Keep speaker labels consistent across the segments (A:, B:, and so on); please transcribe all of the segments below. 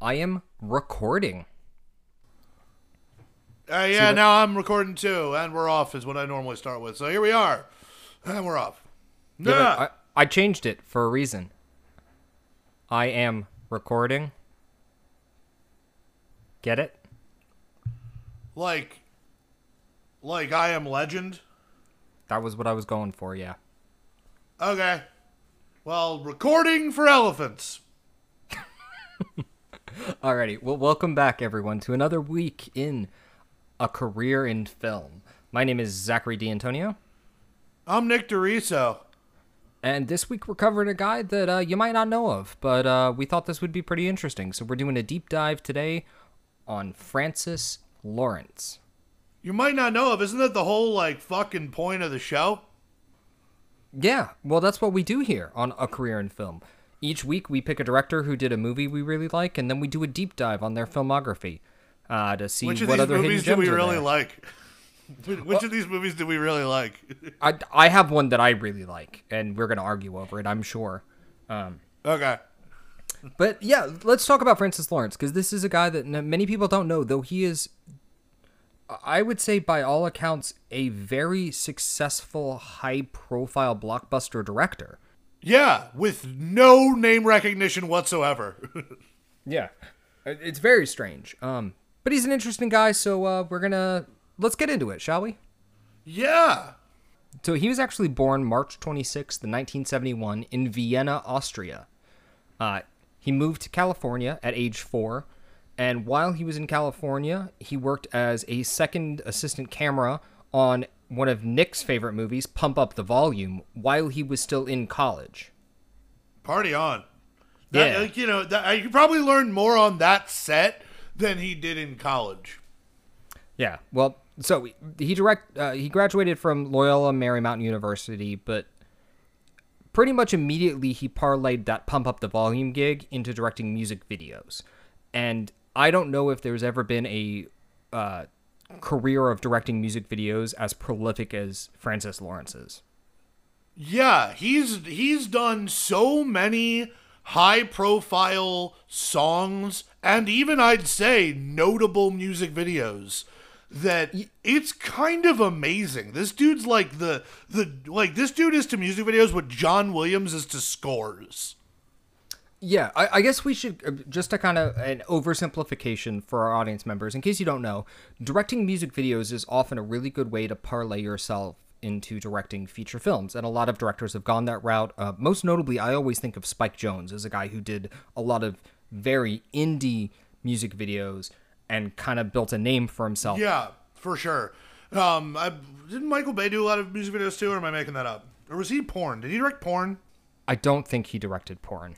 A: I am recording.
B: Uh, yeah, now I'm recording too, and we're off is what I normally start with. So here we are, and we're off.
A: Yeah, but I, I changed it for a reason. I am recording. Get it?
B: like, like I am legend.
A: That was what I was going for, yeah.
B: Okay. Well, recording for elephants.
A: Alrighty, well, welcome back, everyone, to another week in a career in film. My name is Zachary D'Antonio,
B: I'm Nick Doriso.
A: and this week we're covering a guy that uh, you might not know of, but uh, we thought this would be pretty interesting. So we're doing a deep dive today on Francis Lawrence.
B: You might not know of, isn't that the whole like fucking point of the show?
A: Yeah, well, that's what we do here on A Career in Film. Each week, we pick a director who did a movie we really like, and then we do a deep dive on their filmography uh, to see
B: Which of
A: what
B: these
A: other
B: movies
A: hidden
B: do we really like? Which which of these movies do we really like?
A: I, I have one that I really like, and we're going to argue over it, I'm sure.
B: okay.
A: But yeah, let's talk about Francis Lawrence because this is a guy that many people don't know, though he is, I would say, by all accounts, a very successful, high profile blockbuster director.
B: Yeah, with no name recognition whatsoever.
A: Yeah, it's very strange. Um, but he's an interesting guy, so uh, we're gonna let's get into it, shall we?
B: yeah.
A: So he was actually born March 26th, 1971, in Vienna, Austria. Uh, he moved to California at age four, and while he was in California, he worked as a second assistant camera on one of Nick's favorite movies, Pump Up the Volume, while he was still in college.
B: Party on. That,
A: Yeah.
B: like, you know, that, you probably learned more on that set than he did in college.
A: Yeah. Well, so he direct uh, he graduated from Loyola Marymount University, but pretty much immediately he parlayed that pump up the volume gig into directing music videos. And I don't know if there's ever been a uh, career of directing music videos as prolific as Francis Lawrence's.
B: Yeah, he's he's done so many high profile songs and even I'd say notable music videos that it's kind of amazing. This dude's like the the like this dude is to music videos what John Williams is to scores.
A: Yeah, I, I guess we should uh, just to kind of an oversimplification for our audience members. In case you don't know, directing music videos is often a really good way to parlay yourself into directing feature films, and a lot of directors have gone that route. Uh, most notably, I always think of Spike Jonze as a guy who did a lot of very indie music videos and kind of built a name for himself.
B: Yeah, for sure. Um I didn't Michael Bay do a lot of music videos too or am I making that up? Or was he porn? Did he direct porn?
A: I don't think he directed porn.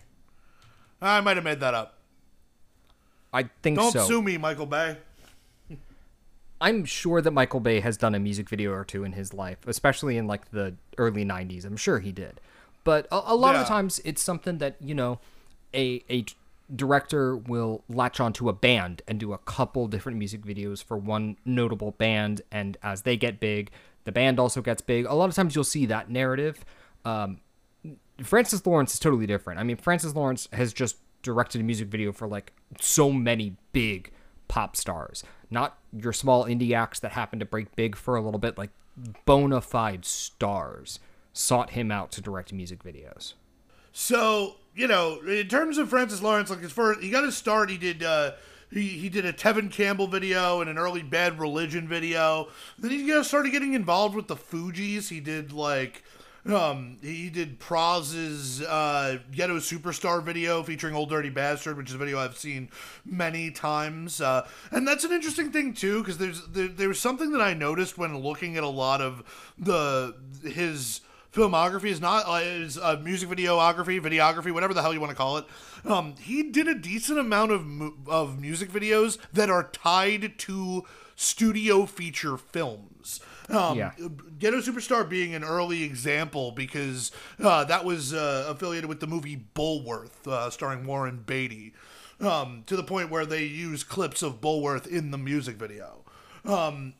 B: I might have made that up.
A: I think
B: Don't
A: so.
B: sue me, Michael Bay.
A: I'm sure that Michael Bay has done a music video or two in his life, especially in like the early 90s. I'm sure he did. But a, a lot of
B: Yeah.
A: the times it's something that, you know, a a director will latch onto a band and do a couple different music videos for one notable band and as they get big, the band also gets big. A lot of times you'll see that narrative. Um, Francis Lawrence is totally different. I mean, Francis Lawrence has just directed a music video for like so many big pop stars, not your small indie acts that happen to break big for a little bit, like bona fide stars sought him out to direct music videos.
B: So, you know, in terms of Francis Lawrence, like his first, he got his start. He did, uh, he, he did a Tevin Campbell video and an early Bad Religion video. Then he started getting involved with the Fugees. He did like, um, he did Pras's uh, Ghetto Superstar video featuring Old Dirty Bastard, which is a video I've seen many times. Uh, and that's an interesting thing too, because there's there, there's something that I noticed when looking at a lot of the his filmography is not uh, is uh, music videography, videography, whatever the hell you want to call it. Um, he did a decent amount of mu- of music videos that are tied to studio feature films. Um,
A: Yeah.
B: Ghetto Superstar being an early example because uh, that was uh, affiliated with the movie Bulworth, uh, starring Warren Beatty, um, to the point where they use clips of Bulworth in the music video. Um,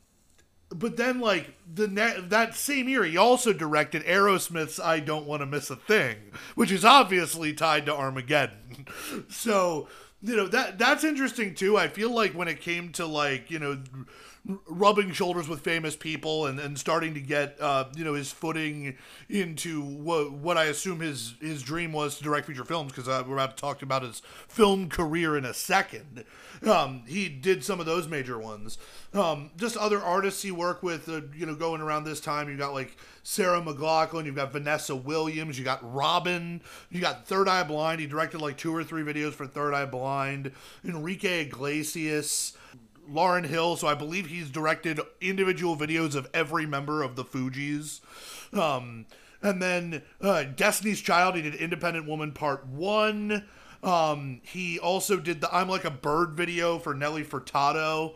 B: but then, like the ne- that same year, he also directed Aerosmith's "I Don't Want to Miss a Thing," which is obviously tied to Armageddon. so you know that that's interesting too. I feel like when it came to like you know rubbing shoulders with famous people and, and starting to get uh, you know his footing into what what I assume his his dream was to direct feature films because uh, we're about to talk about his film career in a second. Um, he did some of those major ones. Um, just other artists he worked with, uh, you know, going around this time. You got like Sarah McLachlan, you've got Vanessa Williams, you got Robyn, you got Third Eye Blind. He directed like two or three videos for Third Eye Blind. Enrique Iglesias. Lauryn Hill, so I believe he's directed individual videos of every member of the Fugees. Um, and then uh, Destiny's Child, he did Independent Woman Part 1. Um, he also did the I'm Like a Bird video for Nelly Furtado.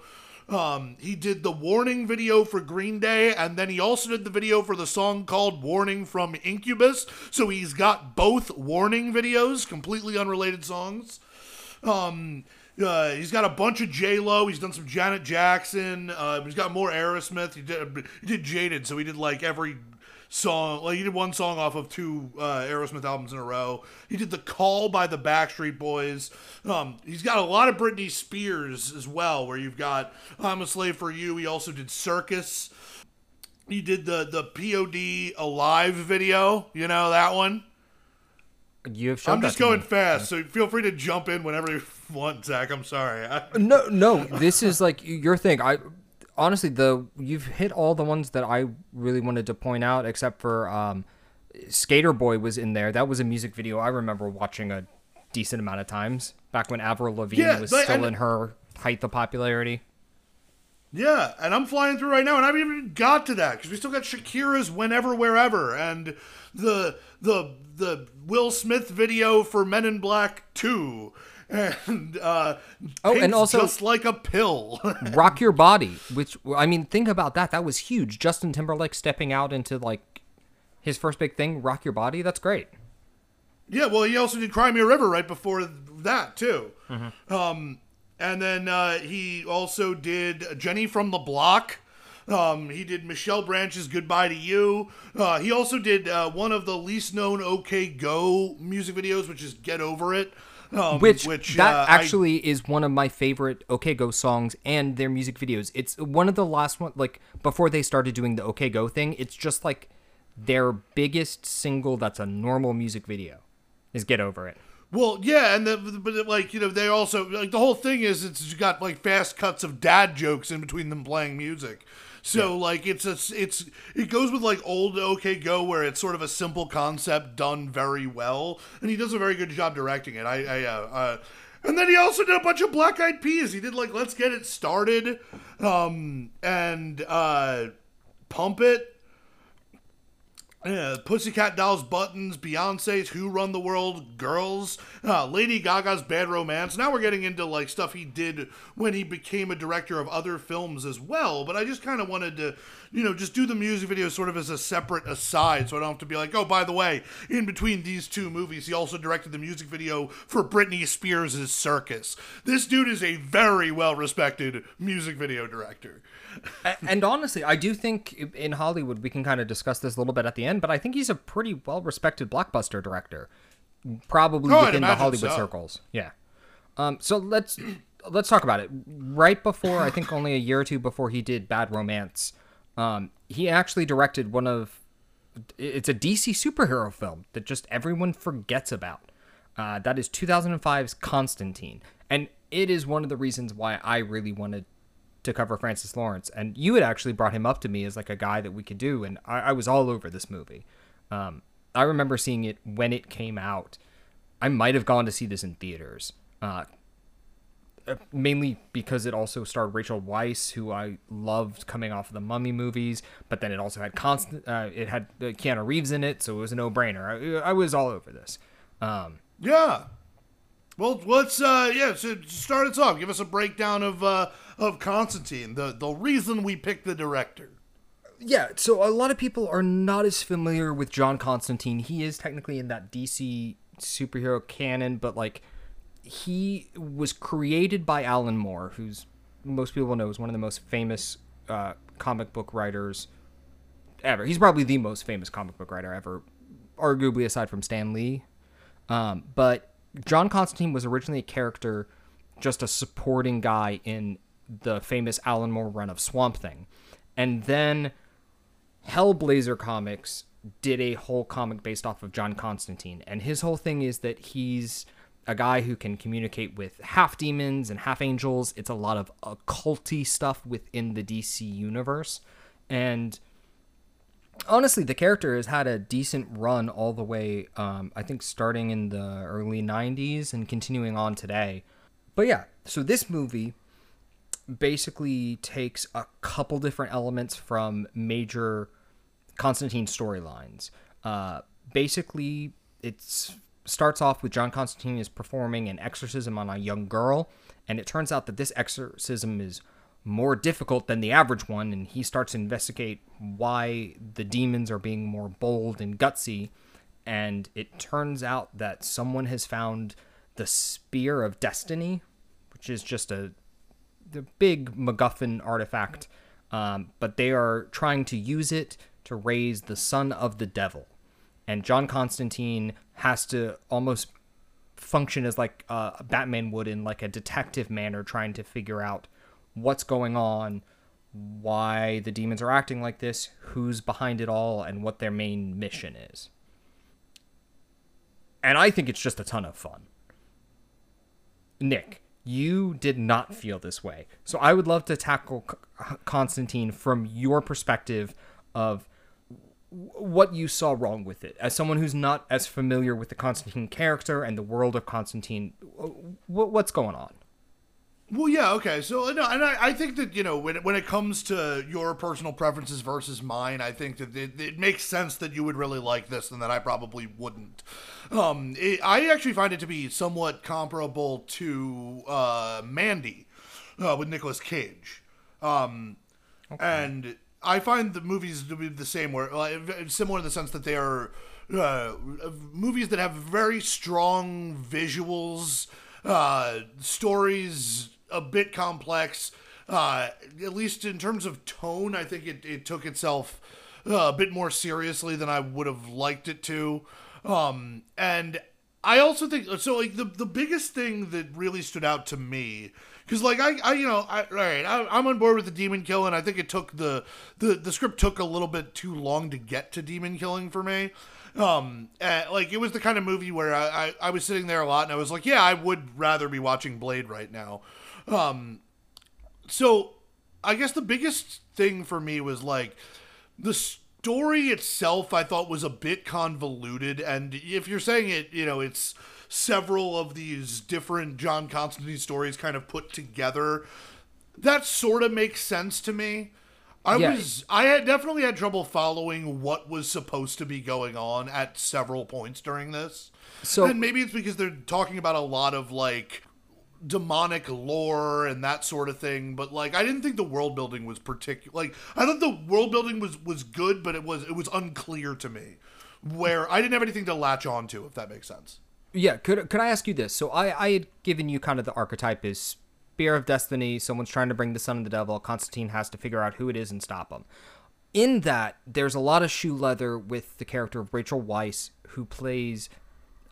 B: Um, he did the Warning video for Green Day, and then he also did the video for the song called Warning from Incubus. So he's got both Warning videos, completely unrelated songs. Um, uh, he's got a bunch of J Lo. He's done some Janet Jackson. Uh, he's got more Aerosmith. He did he did Jaded, so he did like every song. Like he did one song off of two uh, Aerosmith albums in a row. He did the Call by the Backstreet Boys. Um, he's got a lot of Britney Spears as well. Where you've got I'm a Slave for You. He also did Circus. He did the the POD Alive video. You know that one.
A: You have
B: I'm just going fast, so feel free to jump in whenever you want, Zach. I'm sorry.
A: no, no, this is like your thing. I honestly, the you've hit all the ones that I really wanted to point out, except for um, Sk8er Boi was in there. That was a music video I remember watching a decent amount of times back when Avril Lavigne yeah, was still in her height of popularity.
B: Yeah, and I'm flying through right now, and I haven't even got to that because we still got Shakira's "Whenever, Wherever" and the the the Will Smith video for Men in Black Two, and uh, oh, and also just like a pill.
A: rock your body, which I mean, think about that. That was huge. Justin Timberlake stepping out into like his first big thing. Rock your body. That's great.
B: Yeah, well, he also did Cry Me a River right before that too. Mm-hmm. Um, and then uh, he also did Jenny from the Block. Um, he did Michelle Branch's "Goodbye to You." Uh, he also did uh, one of the least known OK Go music videos, which is "Get Over It."
A: Um, which, which that uh, actually I, is one of my favorite OK Go songs and their music videos. It's one of the last one, like before they started doing the OK Go thing. It's just like their biggest single that's a normal music video is "Get Over It."
B: Well, yeah, and the, but it, like you know, they also like the whole thing is it's got like fast cuts of dad jokes in between them playing music. So yeah. like it's a it's it goes with like old OK Go where it's sort of a simple concept done very well, and he does a very good job directing it. I, I uh, uh, and then he also did a bunch of Black Eyed Peas. He did like Let's Get It Started, um, and uh, Pump It Pussycat Dolls Buttons, Beyonce's Who Run the World, Girls, uh, Lady Gaga's Bad Romance. Now we're getting into like stuff he did when he became a director of other films as well. But I just kind of wanted to, you know, just do the music video sort of as a separate aside so I don't have to be like, oh, by the way, in between these two movies, he also directed the music video for Britney Spears' Circus. This dude is a very well respected music video director
A: and honestly, I do think in Hollywood we can kind of discuss this a little bit at the end, but I think he's a pretty well respected blockbuster director, probably oh, within the Hollywood so. circles. Yeah. Um. So let's let's talk about it. Right before, I think only a year or two before he did Bad Romance, um, he actually directed one of it's a DC superhero film that just everyone forgets about. Uh, that is 2005's Constantine, and it is one of the reasons why I really wanted to cover Francis Lawrence, and you had actually brought him up to me as like a guy that we could do, and I, I was all over this movie. Um, I remember seeing it when it came out. I might have gone to see this in theaters, uh, uh, mainly because it also starred Rachel Weisz, who I loved coming off of the Mummy movies. But then it also had constant, uh, it had uh, Keanu Reeves in it, so it was a no-brainer. I, I was all over this. Um,
B: yeah. Well, let's uh, yeah, so start us off. Give us a breakdown of uh, of Constantine, the the reason we picked the director.
A: Yeah, so a lot of people are not as familiar with John Constantine. He is technically in that DC superhero canon, but like he was created by Alan Moore, who's most people know is one of the most famous uh, comic book writers ever. He's probably the most famous comic book writer ever, arguably aside from Stan Lee. Um, but John Constantine was originally a character, just a supporting guy in the famous Alan Moore run of Swamp Thing. And then Hellblazer Comics did a whole comic based off of John Constantine. And his whole thing is that he's a guy who can communicate with half demons and half angels. It's a lot of occulty stuff within the DC universe. And honestly, the character has had a decent run all the way, um, I think, starting in the early 90s and continuing on today. But yeah, so this movie basically takes a couple different elements from major Constantine storylines. Uh, basically, it starts off with John Constantine is performing an exorcism on a young girl, and it turns out that this exorcism is more difficult than the average one, and he starts to investigate why the demons are being more bold and gutsy. And it turns out that someone has found the Spear of Destiny, which is just a the big MacGuffin artifact, um, but they are trying to use it to raise the son of the devil. And John Constantine has to almost function as like uh, Batman would in like a detective manner, trying to figure out what's going on, why the demons are acting like this, who's behind it all, and what their main mission is. And I think it's just a ton of fun. Nick, you did not feel this way. So I would love to tackle Constantine from your perspective of what you saw wrong with it. As someone who's not as familiar with the Constantine character and the world of Constantine, what's going on?
B: Well, yeah, okay. So, no, and I, I think that you know when it, when it comes to your personal preferences versus mine, I think that it, it makes sense that you would really like this and that I probably wouldn't. Um, it, I actually find it to be somewhat comparable to uh, Mandy uh, with Nicolas Cage, um, okay. and I find the movies to be the same, where uh, similar in the sense that they are uh, movies that have very strong visuals, uh, stories a bit complex. Uh, at least in terms of tone, I think it, it took itself uh, a bit more seriously than I would have liked it to. Um, and I also think so. Like the the biggest thing that really stood out to me, because like I, I you know I, all right I, am on board with the demon killing. And I think it took the the the script took a little bit too long to get to demon killing for me. Um, like it was the kind of movie where I, I I was sitting there a lot and I was like, yeah, I would rather be watching Blade right now. Um, so I guess the biggest thing for me was like the story itself. I thought was a bit convoluted, and if you're saying it, you know, it's several of these different John Constantine stories kind of put together. That sort of makes sense to me. I yeah. was I had definitely had trouble following what was supposed to be going on at several points during this. So and maybe it's because they're talking about a lot of like demonic lore and that sort of thing but like i didn't think the world building was particular like i thought the world building was was good but it was it was unclear to me where i didn't have anything to latch on to if that makes sense.
A: Yeah could could i ask you this? So i i had given you kind of the archetype is spear of destiny someone's trying to bring the son of the devil constantine has to figure out who it is and stop him in that there's a lot of shoe leather with the character of rachel weisz who plays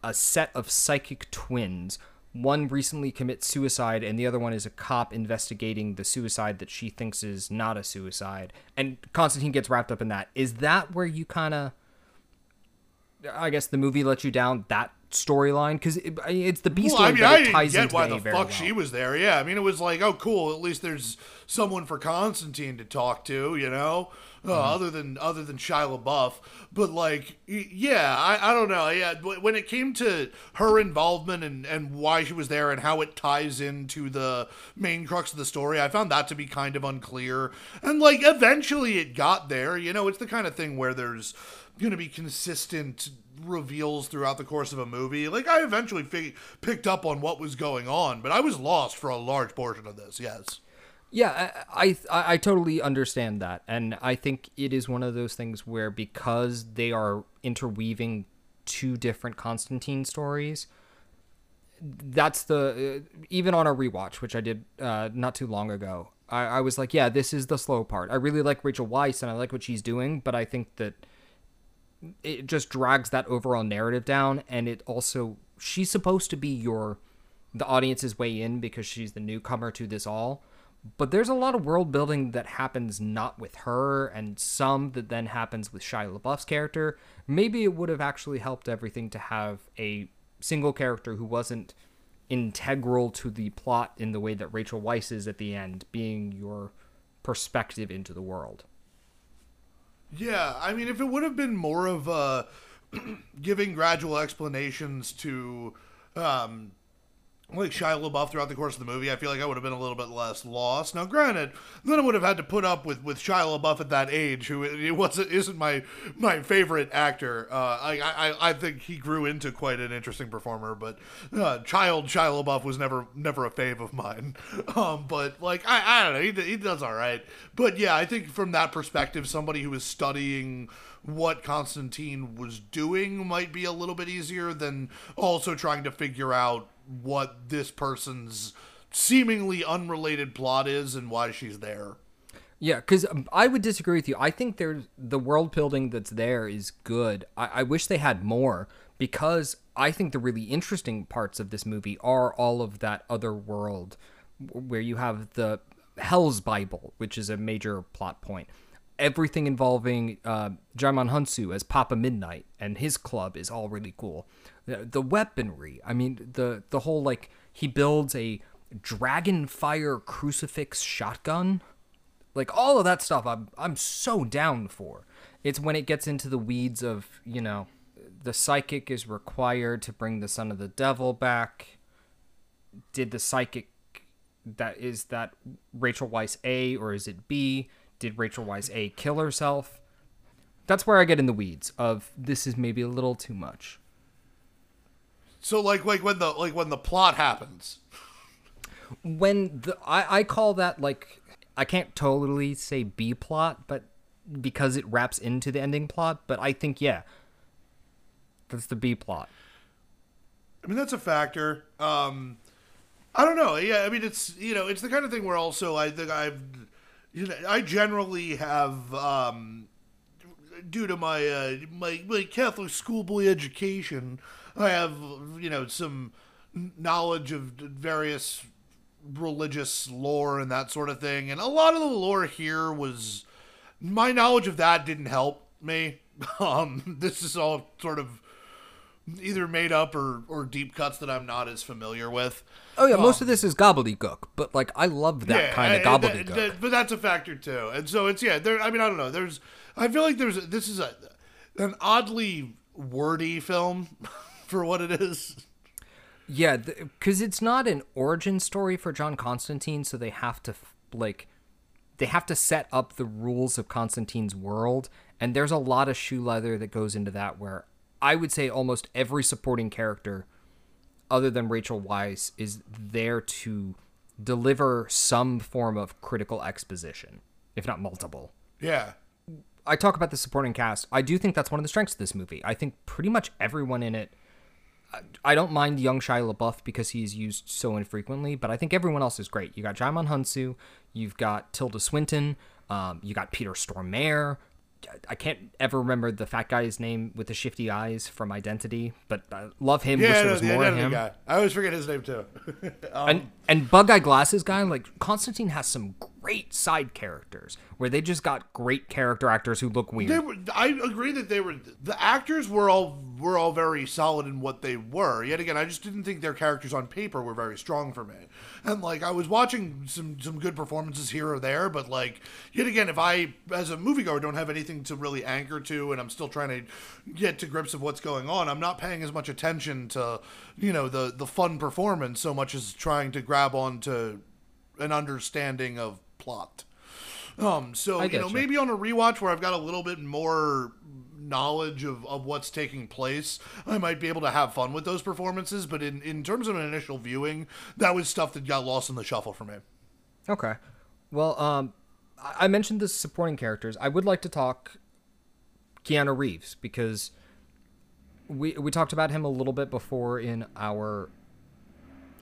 A: a set of psychic twins one recently commits suicide and the other one is a cop investigating the suicide that she thinks is not a suicide. And constantine gets wrapped up in that. Is that where you kind of i guess the movie let you down? That storyline because it, it's the beast well, I mean, I didn't get why the fuck well.
B: she was there. Yeah, I mean, it was like, oh, cool. At least there's someone for Constantine to talk to, you know uh, mm-hmm. other than other than Shia LaBeouf. But like, yeah, I, I don't know. Yeah, when it came to her involvement and and why she was there and how it ties into the main crux of the story, I found that to be kind of unclear. And like, eventually it got there. You know, it's the kind of thing where there's going to be consistent reveals throughout the course of a movie. Like I eventually fig- picked up on what was going on, but I was lost for a large portion of this. Yes.
A: Yeah, I, I, I totally understand that, and I think it is one of those things where because they are interweaving two different Constantine stories, that's the uh, even on a rewatch, which I did uh, not too long ago. I, I was like, yeah, this is the slow part. I really like Rachel Weisz and I like what she's doing, but I think that it just drags that overall narrative down, and it also she's supposed to be your the audience's way in because she's the newcomer to this all. But there's a lot of world building that happens not with her, and some that then happens with Shia LaBeouf's character. Maybe it would have actually helped everything to have a single character who wasn't integral to the plot in the way that Rachel Weisz is at the end, being your perspective into the world.
B: Yeah, I mean, if it would have been more of uh, giving gradual explanations to um, like Shia LaBeouf throughout the course of the movie, I feel like I would have been a little bit less lost. Now, granted, then I would have had to put up with, with Shia LaBeouf at that age, who it wasn't isn't my my favorite actor. Uh, I, I I think he grew into quite an interesting performer, but uh, child Shia LaBeouf was never never a fave of mine. Um, but like I I don't know, he he does all right. But yeah, I think from that perspective, somebody who is studying what Constantine was doing might be a little bit easier than also trying to figure out what this person's seemingly unrelated plot is and why she's there.
A: Yeah, because I would disagree with you. I think there's the world building that's there is good. I, I wish they had more because I think the really interesting parts of this movie are all of that other world where you have the Hell's Bible, which is a major plot point. Everything involving uh, Djimon Hounsou as Papa Midnight and his club is all really cool the, weaponry. I mean, the the whole like he builds a dragon fire crucifix shotgun. Like all of that stuff I'm I'm so down for. It's when it gets into the weeds of, you know, the psychic is required to bring the son of the devil back. Did the psychic that is that Rachel Weisz A or is it B? Did Rachel Weisz A kill herself? That's where I get in the weeds of this is maybe a little too much.
B: So like like when the like when the plot happens.
A: When the I, I call that like I can't totally say B plot, but because it wraps into the ending plot, but I think yeah. That's the B plot.
B: I mean that's a factor. Um I don't know. Yeah, I mean it's you know, it's the kind of thing where also I think I've you know, I generally have um due to my uh, my my Catholic schoolboy education, I have you know some knowledge of various religious lore and that sort of thing, and a lot of the lore here was my knowledge of that didn't help me. Um, this is all sort of either made up or, or deep cuts that I'm not as familiar with.
A: Oh yeah, um, most of this is gobbledygook, but like I love that yeah, kind of gobbledygook. That,
B: that, but that's a factor too, and so it's yeah. There, I mean, I don't know. There's, I feel like there's this is a an oddly wordy film. for what it is.
A: Yeah, because it's not an origin story for John Constantine, so they have to like they have to set up the rules of Constantine's world, and there's a lot of shoe leather that goes into that. Where I would say almost every supporting character, other than Rachel Weisz, is there to deliver some form of critical exposition, if not multiple.
B: Yeah.
A: I talk about the supporting cast. I do think that's one of the strengths of this movie. I think pretty much everyone in it I don't mind young Shia LaBeouf because he's used so infrequently, but I think everyone else is great. You got Djimon Hounsou, you've got Tilda Swinton, um, you got Peter Stormare. I can't ever remember the fat guy's name with the shifty eyes from Identity, but I love him. Yeah, wish there was the more of him. Guy.
B: I always forget his name too.
A: um, and and bug eye glasses guy, like Constantine has some great side characters where they just got great character actors who look weird.
B: Were, I agree that they were the actors were all were all very solid in what they were. Yet again, I just didn't think their characters on paper were very strong for me. And like I was watching some some good performances here or there, but like yet again, if I as a moviegoer don't have anything to really anchor to, and I'm still trying to get to grips of what's going on, I'm not paying as much attention to you know the the fun performance so much as trying to grab onto an understanding of plot. Um, so you know, you. maybe on a rewatch where I've got a little bit more knowledge of, of what's taking place, I might be able to have fun with those performances. But in, in terms of an initial viewing, that was stuff that got lost in the shuffle for me.
A: Okay. Well, um, I mentioned the supporting characters. I would like to talk Keanu Reeves because we we talked about him a little bit before in our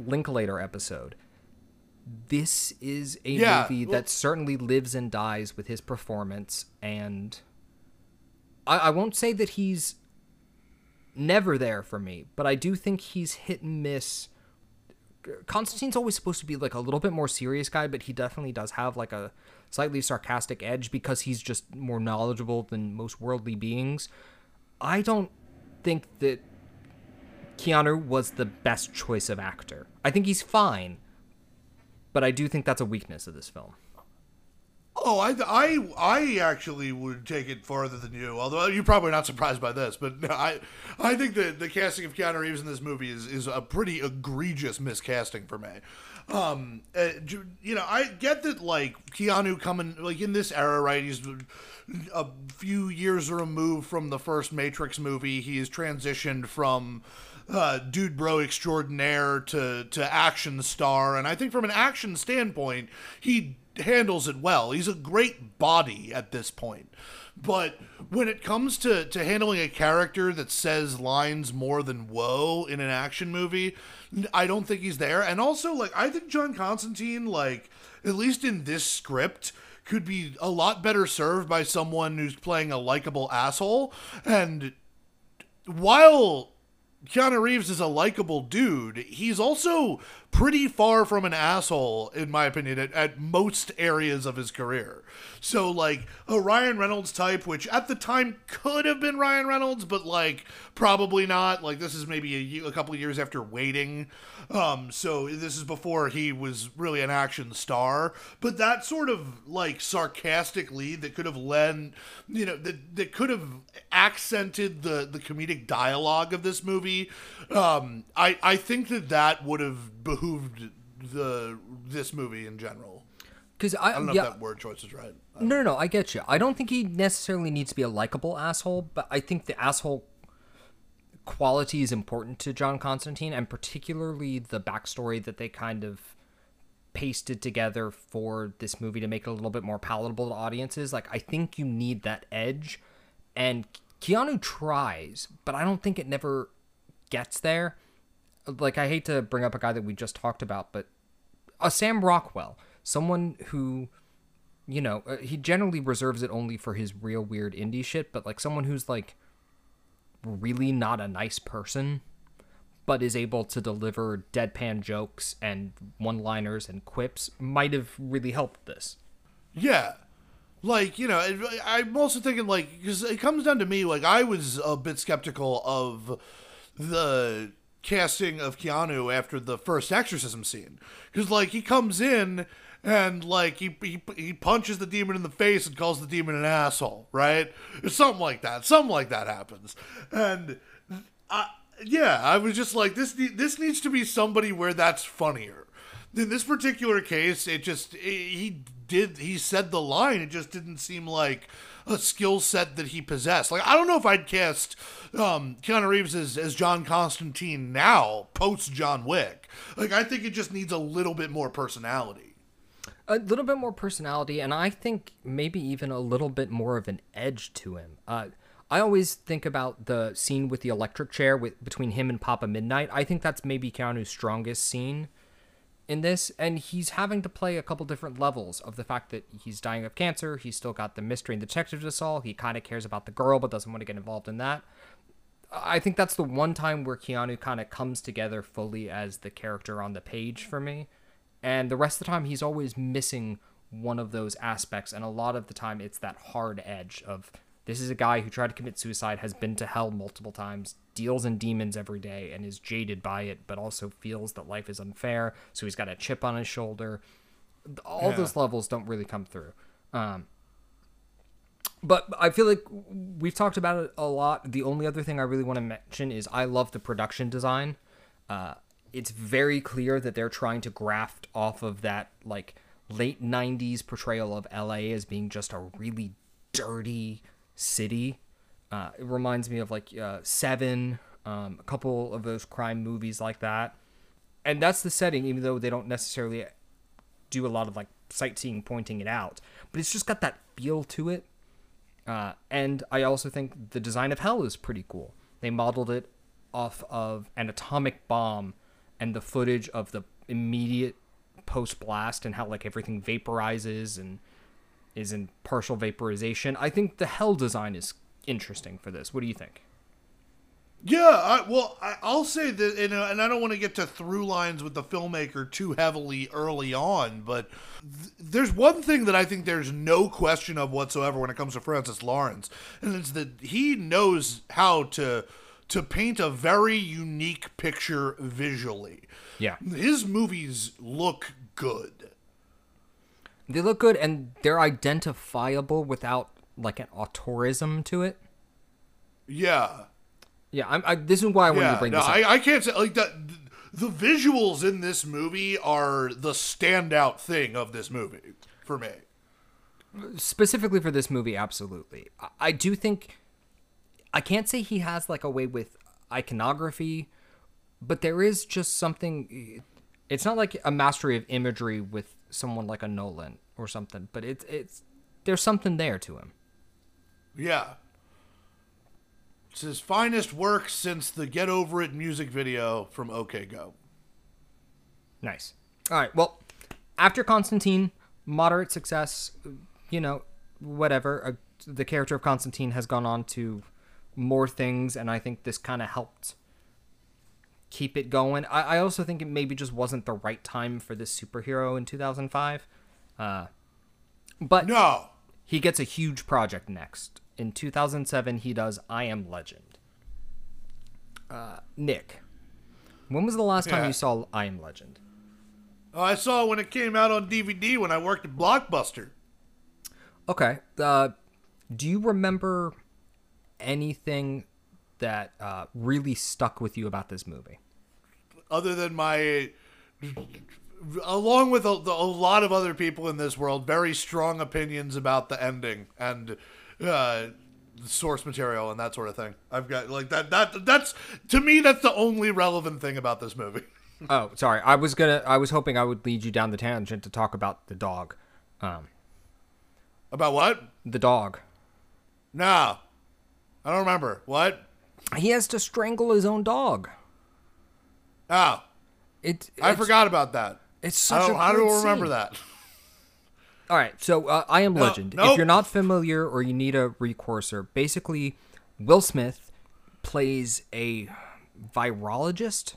A: Linklater episode this is a yeah, movie well, that certainly lives and dies with his performance and I, I won't say that he's never there for me, but I do think he's hit and miss. Constantine's always supposed to be like a little bit more serious guy, but he definitely does have like a slightly sarcastic edge because he's just more knowledgeable than most worldly beings. I don't think that Keanu was the best choice of actor. I think he's fine, but I do think that's a weakness of this film.
B: Oh, I, I, I actually would take it farther than you. Although you're probably not surprised by this, but I, I think that the casting of Keanu Reeves in this movie is, is a pretty egregious miscasting for me. Um, uh, you know, I get that like Keanu coming like in this era, right? He's a few years removed from the first Matrix movie. He has transitioned from uh, dude bro extraordinaire to to action star, and I think from an action standpoint, he handles it well. He's a great body at this point. But when it comes to, to handling a character that says lines more than whoa in an action movie, I don't think he's there. And also, like, I think John Constantine, like, at least in this script, could be a lot better served by someone who's playing a likable asshole. And while Keanu Reeves is a likable dude, he's also pretty far from an asshole, in my opinion, at, at, most areas of his career. So, like, a Ryan Reynolds type, which at the time could have been Ryan Reynolds, but, like, probably not. Like, this is maybe a, a couple years after Waiting. Um, so, this is before he was really an action star. But that sort of, like, sarcastic lead that could have led, you know, that, that could have accented the, the comedic dialogue of this movie. Um, I, I think that that would have behooved the this movie in general.
A: Because I,
B: I don't know
A: yeah,
B: if that word choice is right.
A: No, no, no, I get you. I don't think he necessarily needs to be a likable asshole, but I think the asshole quality is important to John Constantine, and particularly the backstory that they kind of pasted together for this movie to make it a little bit more palatable to audiences. Like, I think you need that edge, and Keanu tries, but I don't think it never gets there. Like, I hate to bring up a guy that we just talked about, but a Sam Rockwell, someone who, you know, uh, he generally reserves it only for his real weird indie shit, but like someone who's like really not a nice person, but is able to deliver deadpan jokes and one liners and quips might have really helped this.
B: Yeah. Like, you know, I'm also thinking, like, because it comes down to me, like, I was a bit skeptical of the casting of Keanu after the first exorcism scene because like he comes in and like he, he he punches the demon in the face and calls the demon an asshole right something like that something like that happens and I, yeah i was just like this this needs to be somebody where that's funnier in this particular case it just it, he did he said the line it just didn't seem like a skill set that he possessed. Like I don't know if I'd cast um, Keanu Reeves as, as John Constantine now, post John Wick. Like I think it just needs a little bit more personality.
A: A little bit more personality, and I think maybe even a little bit more of an edge to him. Uh, I always think about the scene with the electric chair with between him and Papa Midnight. I think that's maybe Keanu's strongest scene in this, and he's having to play a couple different levels of the fact that he's dying of cancer. He's still got the mystery and detective to solve. He kind of cares about the girl, but doesn't want to get involved in that. I think that's the one time where Keanu kind of comes together fully as the character on the page for me. And the rest of the time, he's always missing one of those aspects. And a lot of the time, it's that hard edge of this is a guy who tried to commit suicide, has been to hell multiple times, deals in demons every day, and is jaded by it, but also feels that life is unfair. So he's got a chip on his shoulder. All yeah. those levels don't really come through. Um, but I feel like we've talked about it a lot. The only other thing I really want to mention is I love the production design. Uh, it's very clear that they're trying to graft off of that like late 90s portrayal of LA as being just a really dirty, city. Uh, it reminds me of like uh, Seven, um, a couple of those crime movies like that. And that's the setting, even though they don't necessarily do a lot of like sightseeing pointing it out. But it's just got that feel to it. Uh, and I also think the design of hell is pretty cool. They modeled it off of an atomic bomb and the footage of the immediate post blast and how like everything vaporizes and is in partial vaporization. I think the hell design is interesting for this. What do you think?
B: Yeah, I, well, I, I'll say that, and, uh, and I don't want to get to through lines with the filmmaker too heavily early on, but th- there's one thing that I think there's no question of whatsoever when it comes to Francis Lawrence, and it's that he knows how to to paint a very unique picture visually.
A: Yeah.
B: His movies look good.
A: They look good and they're identifiable without like an auteurism to it.
B: Yeah.
A: Yeah, I'm, I, this is why I wanted
B: Yeah,
A: to bring
B: no,
A: this up.
B: I, I can't say like that. The visuals in this movie are the standout thing of this movie for me.
A: specifically for this movie absolutely I- i do think i can't say he has like a way with iconography but there is just something it's not like a mastery of imagery with someone like a nolan or something but it's it's there's something there to him.
B: Yeah, it's his finest work since the "Get Over It" music video from OK Go.
A: nice. All right well after constantine moderate success you know whatever uh, the character of constantine has gone on to more things and i think this kind of helped keep it going. I, I also think it maybe just wasn't the right time for this superhero in 2005. Uh, but
B: No,
A: he gets a huge project next. In 2007, he does I Am Legend. Uh, Nick, when was the last time you saw I Am Legend?
B: Oh, I saw it when it came out on DVD when I worked at Blockbuster.
A: Okay. Uh, do you remember anything that uh, really stuck with you about this movie?
B: other than my along with a, a lot of other people in this world very strong opinions about the ending and uh source material and that sort of thing i've got like that that that's to me that's the only relevant thing about this movie
A: Oh, sorry. I was gonna. I was hoping I would lead you down the tangent to talk about the dog. Um,
B: about what
A: the dog.
B: no i don't remember what
A: He has to strangle his own dog.
B: oh
A: It.
B: i forgot about that
A: It's
B: i
A: such
B: don't
A: a
B: i
A: good
B: don't remember
A: scene.
B: that
A: All right, so uh, I am Legend. If
B: nope.
A: you're not familiar or you need a recourser, basically, Will Smith plays a virologist?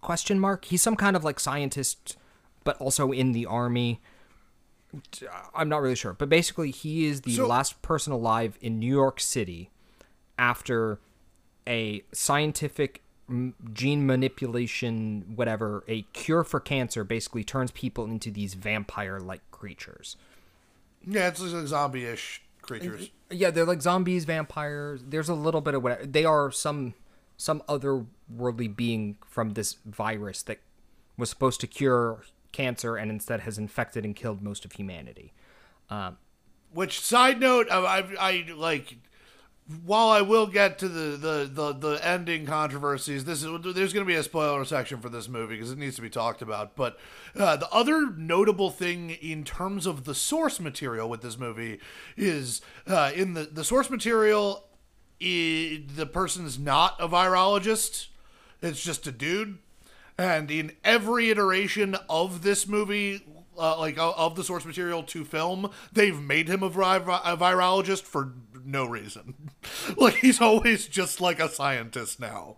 A: Question mark. He's some kind of like scientist, but also in the army. I'm not really sure, but basically, he is the
B: So-
A: last person alive in New York City after a scientific gene manipulation, whatever, a cure for cancer basically turns people into these vampire like creatures.
B: yeah it's like zombie-ish creatures
A: Yeah, they're like zombies, vampires. There's a little bit of what they are some some otherworldly being from this virus that was supposed to cure cancer and instead has infected and killed most of humanity.
B: Uh, Which side note, I, I, I like. While I will get to the the the, the ending controversies, this is there's going to be a spoiler section for this movie because it needs to be talked about. But uh, the other notable thing in terms of the source material with this movie is uh, in the the source material, i the person's not a virologist; it's just a dude. And in every iteration of this movie, uh, like of the source material to film, they've made him a, a virologist for no reason. like he's always just like a scientist now.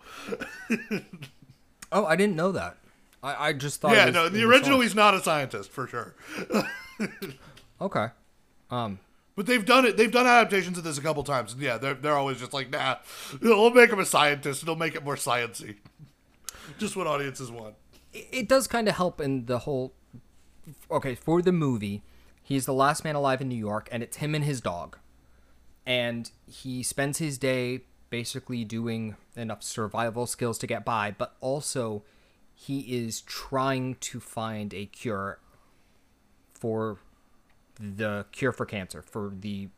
A: Oh, I didn't know that. I, I just thought.
B: yeah, no, the original
A: source.
B: he's not a scientist for sure.
A: Okay. Um.
B: But they've done it. They've done adaptations of this a couple times. And yeah, they're they're always just like, nah, we'll make him a scientist. It'll make it more sciency. just what audiences want.
A: it it does kind of help in the whole okay for the movie he's the last man alive in new york and it's him and his dog and he spends his day basically doing enough survival skills to get by but also he is trying to find a cure for the cure for cancer for the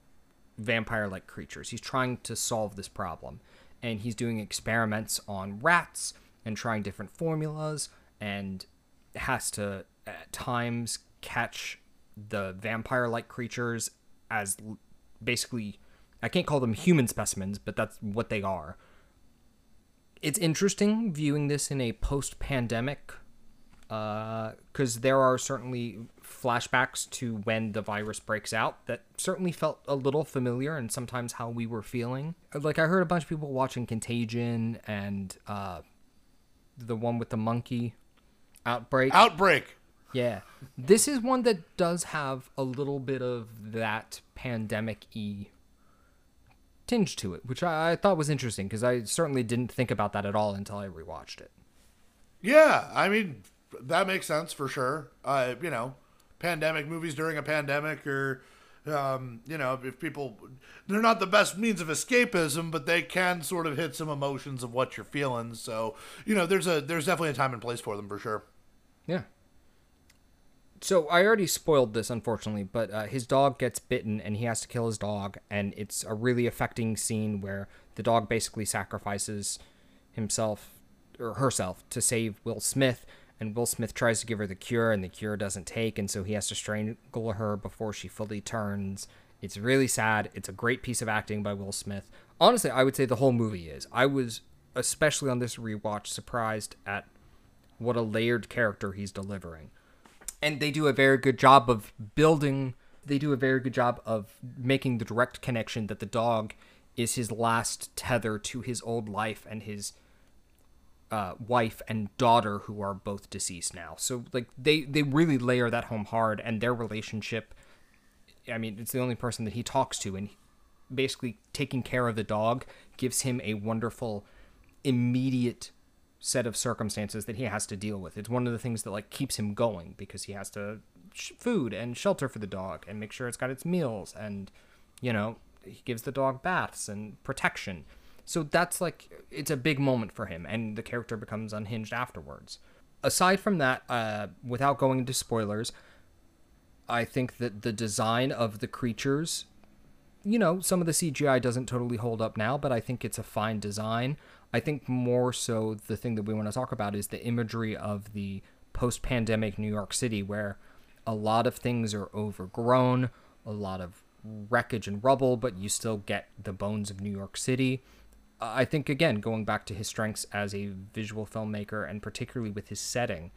A: vampire like creatures. He's trying to solve this problem. And he's doing experiments on rats and trying different formulas and has to at times catch the vampire like creatures as basically I can't call them human specimens, but that's what they are. It's interesting viewing this in a post pandemic because there are certainly flashbacks to when the virus breaks out that certainly felt a little familiar and sometimes how we were feeling. Like I heard a bunch of people watching Contagion and uh, the one with the monkey outbreak.
B: Outbreak.
A: Yeah. This is one that does have a little bit of that pandemic y tinge to it, which I, I thought was interesting because I certainly didn't think about that at all until I rewatched it.
B: Yeah, I mean that makes sense for sure. Uh, you know, pandemic movies during a pandemic or um, you know, if people they're not the best means of escapism, but they can sort of hit some emotions of what you're feeling. So, you know, there's a there's definitely a time and place for them for sure.
A: Yeah. So I already spoiled this, unfortunately, but uh, his dog gets bitten and he has to kill his dog, and it's a really affecting scene where the dog basically sacrifices himself or herself to save Will Smith, and Will Smith tries to give her the cure, and the cure doesn't take, and so he has to strangle her before she fully turns. It's really sad. It's a great piece of acting by Will Smith. Honestly, I would say the whole movie is. I was especially on this rewatch surprised at what a layered character he's delivering. And they do a very good job of building, they do a very good job of making the direct connection that the dog is his last tether to his old life and his uh, wife and daughter who are both deceased now. So like they they really layer that home hard and their relationship I mean, it's the only person that he talks to and basically taking care of the dog gives him a wonderful immediate set of circumstances that he has to deal with. It's one of the things that like keeps him going because he has to sh- food and shelter for the dog and make sure it's got its meals and you know, he gives the dog baths and protection. So that's like it's a big moment for him and the character becomes unhinged afterwards. Aside from that, uh, without going into spoilers, I think that the design of the creatures you know, some of the CGI doesn't totally hold up now, but I think it's a fine design. I think more so the thing that we want to talk about is the imagery of the post pandemic New York City, where a lot of things are overgrown, a lot of wreckage and rubble, but you still get the bones of New York City. I think, again, going back to his strengths as a visual filmmaker and particularly with his setting,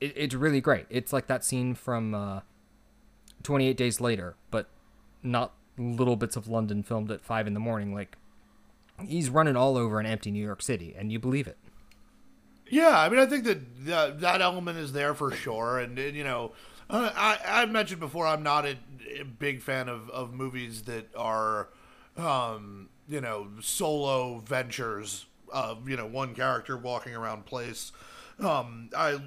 A: it, it's really great. It's like that scene from uh, 28 Days Later, but not little bits of London filmed at five in the morning. Like he's running all over an empty New York City, and you believe it.
B: Yeah, I mean, I think that that, that element is there for sure, and, and you know, uh, I I mentioned before I'm not a, a, big fan of of movies that are, um, you know, solo ventures of you know one character walking around place um, I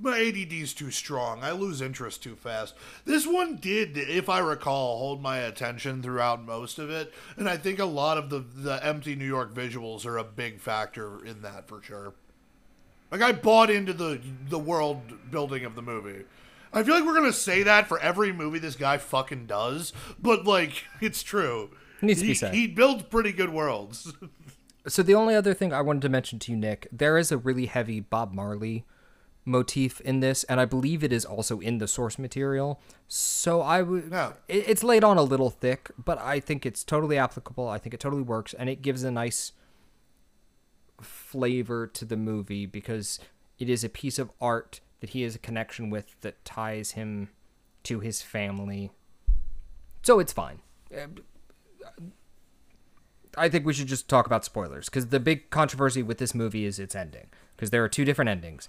B: my ADD's too strong. I lose interest too fast. This one did, if I recall, hold my attention throughout most of it, and I think a lot of the the empty New York visuals are a big factor in that for sure. Like I bought into the the world building of the movie. I feel like we're gonna say that for every movie this guy fucking does, but like it's true.
A: It needs
B: he,
A: to be said.
B: He builds pretty good worlds.
A: So the only other thing I wanted to mention to you, Nick, there is a really heavy Bob Marley motif in this, and I believe it is also in the source material. So I would,
B: Yeah.
A: it, it's laid on a little thick, but I think it's totally applicable. I think it totally works, and it gives a nice flavor to the movie because it is a piece of art that he has a connection with that ties him to his family. So it's fine. Uh, I think we should just talk about spoilers because the big controversy with this movie is its ending because there are two different endings.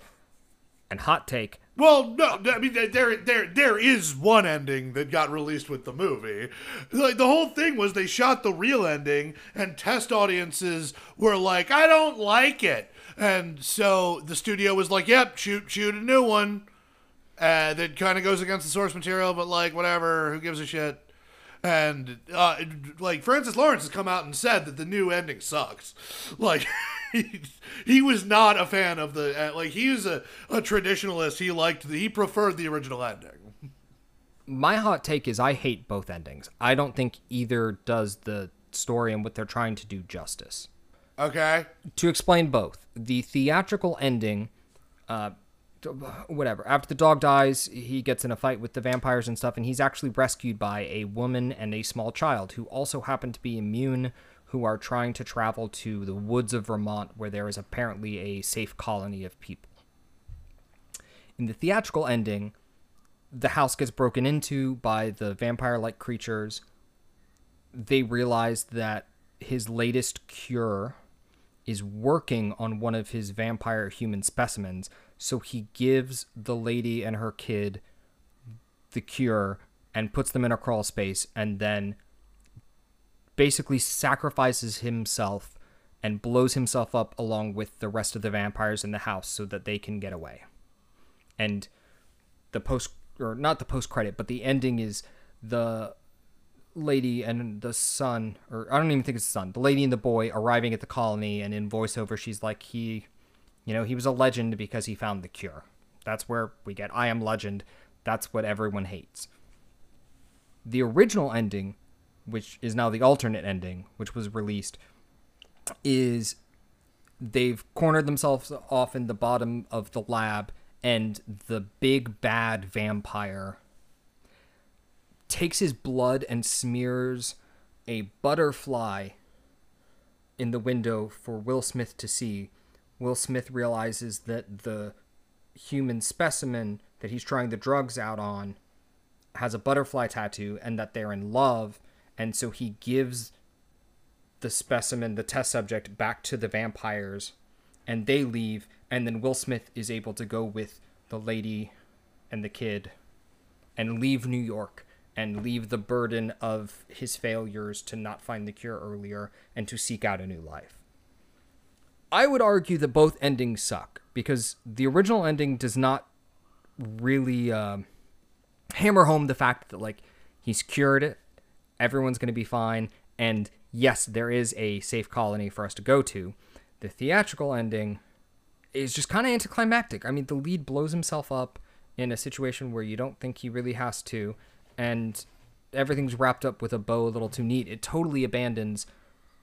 A: And hot take,
B: Well, no, I mean there there there is one ending that got released with the movie. Like the whole thing was they shot the real ending and test audiences were like, "I don't like it." And so the studio was like, "Yep, shoot shoot a new one." Uh, that kind of goes against the source material, but like whatever, who gives a shit? And uh, like Francis Lawrence has come out and said that the new ending sucks. Like he, he was not a fan of the uh, like he was a, a traditionalist. He liked the, he preferred the original ending.
A: my hot take is I hate both endings. I don't think either does the story and what they're trying to do justice.
B: Okay.
A: to explain both the theatrical ending uh whatever after the dog dies he gets in a fight with the vampires and stuff and he's actually rescued by a woman and a small child who also happen to be immune who are trying to travel to the woods of Vermont where there is apparently a safe colony of people In the theatrical ending, the house gets broken into by the vampire like creatures. They realize that his latest cure is working on one of his vampire human specimens. So he gives the lady and her kid the cure and puts them in a crawl space and then basically sacrifices himself and blows himself up along with the rest of the vampires in the house so that they can get away. And the post or not the post credit, but the ending is the lady and the son or I don't even think it's the son. The lady and the boy arriving at the colony and in voiceover she's like he you know, he was a legend because he found the cure. That's where we get I am legend. That's what everyone hates. The original ending, which is now the alternate ending, which was released, is they've cornered themselves off in the bottom of the lab and the big bad vampire takes his blood and smears a butterfly in the window for Will Smith to see. Will Smith realizes that the human specimen that he's trying the drugs out on has a butterfly tattoo and that they're in love and so he gives the specimen the test subject back to the vampires and they leave and then Will Smith is able to go with the lady and the kid and leave New York and leave the burden of his failures to not find the cure earlier and to seek out a new life. I would argue that both endings suck because the original ending does not really uh, hammer home the fact that like he's cured it, everyone's going to be fine, and yes, there is a safe colony for us to go to. The theatrical ending is just kind of anticlimactic. I mean, the lead blows himself up in a situation where you don't think he really has to, and everything's wrapped up with a bow a little too neat. It totally abandons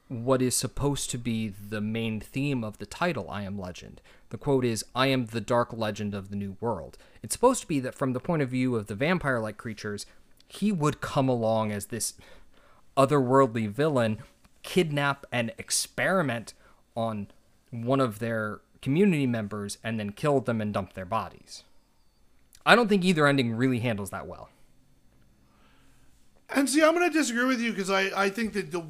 A: what is supposed to be the main theme of the title, I Am Legend. The quote is, I am the dark legend of the new world. It's supposed to be that from the point of view of the vampire like creatures, he would come along as this otherworldly villain, kidnap and experiment on one of their community members, and then kill them and dump their bodies. I don't think either ending really handles that well.
B: And see, I'm going to disagree with you because I, I think that the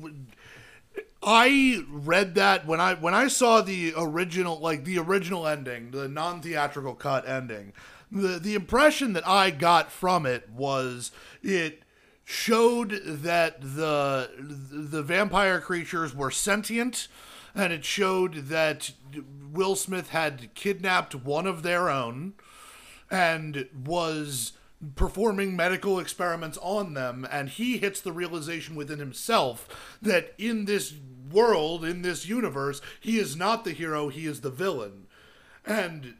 B: I read that when I when I saw the original like the original ending, the non theatrical cut ending. The the impression that I got from it was it showed that the the vampire creatures were sentient and it showed that Will Smith had kidnapped one of their own and was performing medical experiments on them and he hits the realization within himself that in this world in this universe he is not the hero he is the villain. And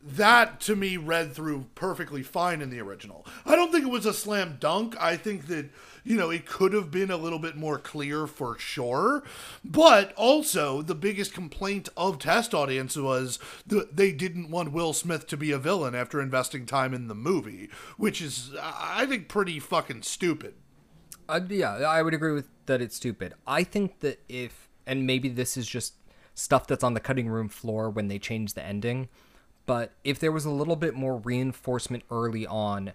B: that to me read through perfectly fine in the original. I don't think it was a slam dunk. I think that you know it could have been a little bit more clear for sure. But also the biggest complaint of test audience was that they didn't want will smith to be a villain after investing time in the movie which is i think pretty fucking stupid
A: uh, yeah i would agree with that it's stupid i think that if and maybe this is just stuff that's on the cutting room floor when they change the ending but if there was a little bit more reinforcement early on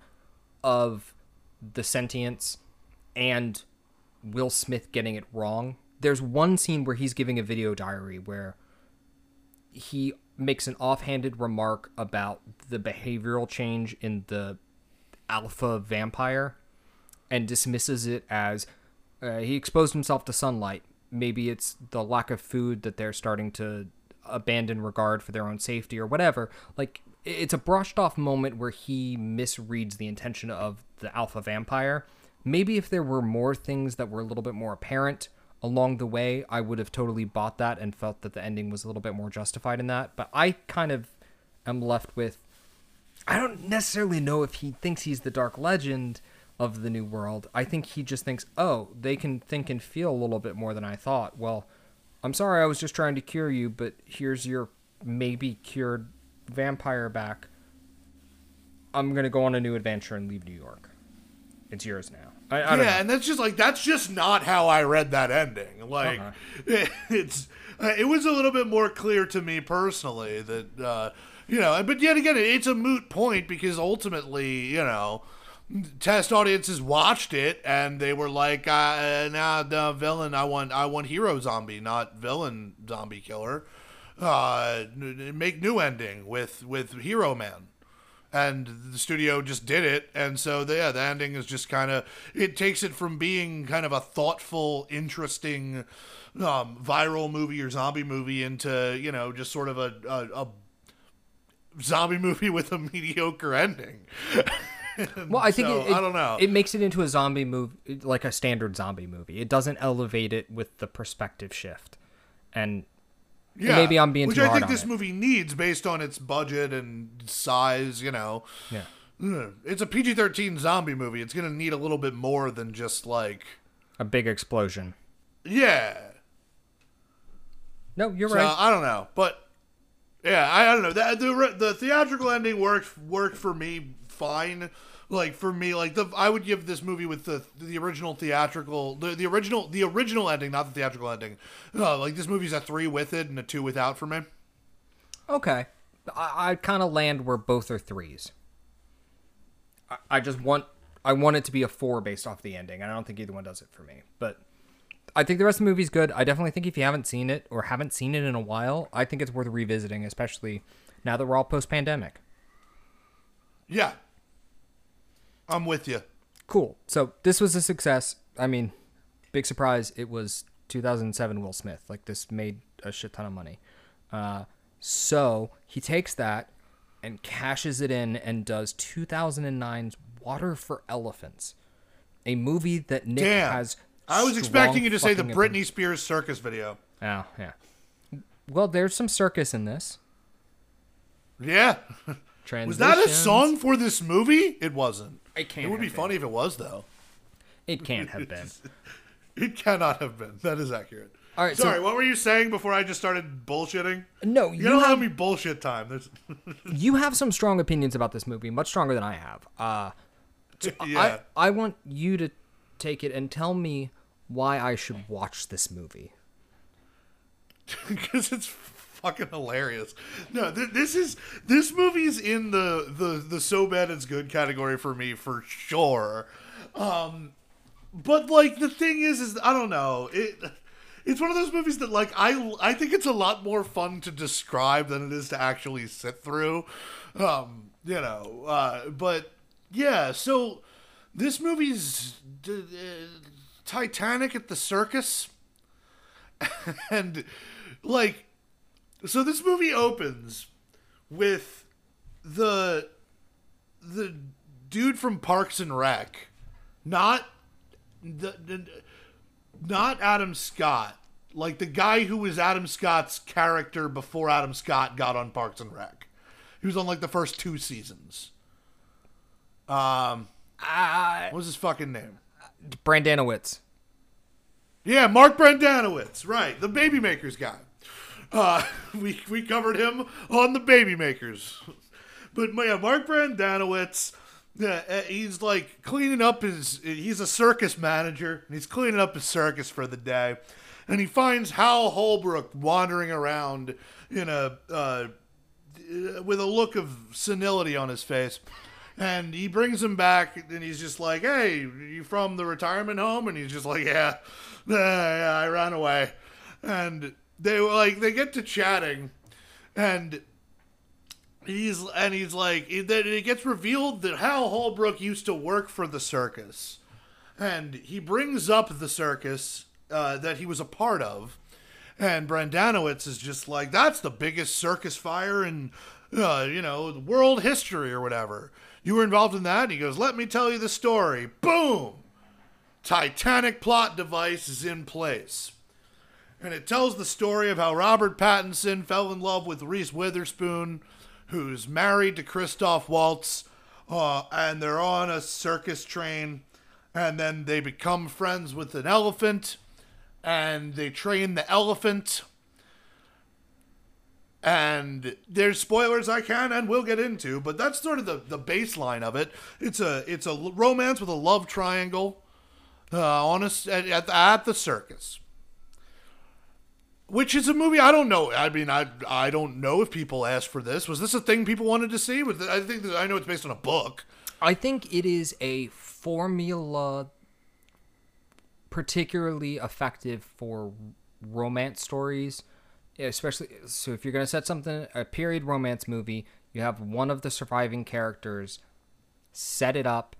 A: of the sentience and Will Smith getting it wrong. There's one scene where he's giving a video diary where he makes an offhanded remark about the behavioral change in the alpha vampire and dismisses it as uh, he exposed himself to sunlight. Maybe it's the lack of food that they're starting to abandon regard for their own safety or whatever. Like, it's a brushed off moment where he misreads the intention of the alpha vampire Maybe if there were more things that were a little bit more apparent along the way, I would have totally bought that and felt that the ending was a little bit more justified in that. But I kind of am left with I don't necessarily know if he thinks he's the Dark Legend of the New World. I think he just thinks, oh, they can think and feel a little bit more than I thought. Well, I'm sorry, I was just trying to cure you, but here's your maybe cured vampire back. I'm going to go on a new adventure and leave New York. It's yours now. I, I
B: yeah, and that's just like that's just not how I read that ending. Like
A: Uh-huh.
B: it's uh, it was a little bit more clear to me personally that uh, you know, but yet again, it's a moot point because ultimately, you know, test audiences watched it and they were like, uh, "Nah, the villain. I want, I want hero zombie, not villain zombie killer." Uh, make new ending with with Hero Man and the studio just did it and so the, yeah the ending is just kind of it takes it from being kind of a thoughtful interesting um, viral movie or zombie movie into you know just sort of a, a, a zombie movie with a mediocre ending
A: well i think
B: So,
A: it, it-
B: I don't know.
A: it makes it into a zombie movie like a standard zombie movie. It doesn't elevate it with the perspective shift. And
B: yeah
A: maybe I'm being
B: which i think this
A: it.
B: movie needs based on its budget and size you know.
A: Yeah.
B: It's a pg-13 zombie movie. It's gonna need a little bit more than just like
A: a big explosion.
B: Yeah.
A: No you're
B: So,
A: right.
B: I don't know, but yeah, I, I don't know. The, the the theatrical ending worked worked for me fine. Like for me, like the I would give this movie with the the original theatrical the, the original the original ending, not the theatrical ending. Uh, like this movie's a three with it and a two without for me.
A: Okay. I, I kind of land where both are threes. I, I just want I want it to be a four based off the ending. and I don't think either one does it for me. But I think the rest of the movie's good. I definitely think if you haven't seen it or haven't seen it in a while, I think it's worth revisiting, especially now that we're all post pandemic.
B: Yeah, I'm with you.
A: Cool. So this was a success. I mean, big surprise. It was 2007 Will Smith. Like this made a shit ton of money. Uh, so he takes that and cashes it in and does 2009's Water for Elephants, a movie that Nick
B: Damn,
A: has.
B: I was expecting you to say the Britney Spears circus video.
A: Oh yeah. Well, there's some circus in this.
B: Yeah, was that a song for this movie? It wasn't.
A: It can't
B: It would be
A: been.
B: funny if it was though.
A: It can't have been.
B: It cannot have been. That is accurate.
A: All right, so-
B: Sorry, what were you saying before I just started bullshitting?
A: No,
B: You,
A: you
B: don't
A: have
B: have me bullshit time. There's,
A: you have some strong opinions about this movie, much stronger than I have. Uh,
B: yeah.
A: I, I want you to take it and tell me why I should watch this movie.
B: because it's fucking hilarious. No, th- this is this movie's in the the the so bad it's good category for me for sure. Um, but like the thing is, is I don't know it. It's one of those movies that like I I think it's a lot more fun to describe than it is to actually sit through. Um, you know, uh, but yeah, so this movie's uh, Titanic at the circus and like so this movie opens with the the dude from Parks and Rec not the, the not Adam Scott like the guy who was Adam Scott's character before Adam Scott got on Parks and Rec he was on like the first two seasons um
A: Uh,
B: what was his fucking name
A: Brendanawicz.
B: Yeah, Mark Brendanawicz, right, the Baby Makers guy. Uh, we we covered him on the Baby Makers, but yeah, Mark Brendanawicz. Yeah, uh, he's like cleaning up his. He's a circus manager, and he's cleaning up his circus for the day, and he finds Hal Holbrook wandering around in a uh, with a look of senility on his face. And he brings him back, and he's just like, "Hey, you from the retirement home?" And he's just like, "Yeah, yeah, yeah, I ran away." And they were like, they get to chatting, and he's and he's like, it, then it gets revealed that Hal Holbrook used to work for the circus, and he brings up the circus uh, that he was a part of, and Brendanawicz is just like, that's the biggest circus fire in, uh, you know, world history or whatever. You were involved in that? And he goes, let me tell you the story. Boom! Titanic plot device is in place. And it tells the story of how Robert Pattinson fell in love with Reese Witherspoon, who's married to Christoph Waltz, uh, and they're on a circus train, and then they become friends with an elephant, and they train the elephant. And there's spoilers I can and will get into, but that's sort of the, the baseline of it. It's a it's a romance with a love triangle uh, on a at, at the circus. Which is a movie I don't know. I mean, I I don't know if people asked for this. Was this a thing people wanted to see? Was I think I know it's based on a book.
A: I think it is a formula particularly effective for romance stories, especially so if you're going to set something a period romance movie, you have one of the surviving characters set it up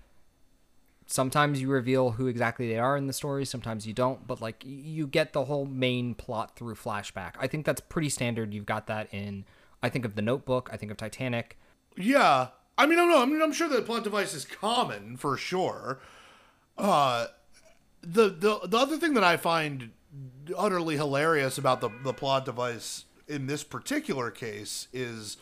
A: sometimes you reveal who exactly they are in the story sometimes you don't but like you get the whole main plot through flashback i think that's pretty standard you've got that in i think of the notebook i think of titanic
B: Yeah, I mean, I don't know. I mean, I'm sure the plot device is common for sure. Uh, the the the other thing that I find utterly hilarious about the the plot device in this particular case is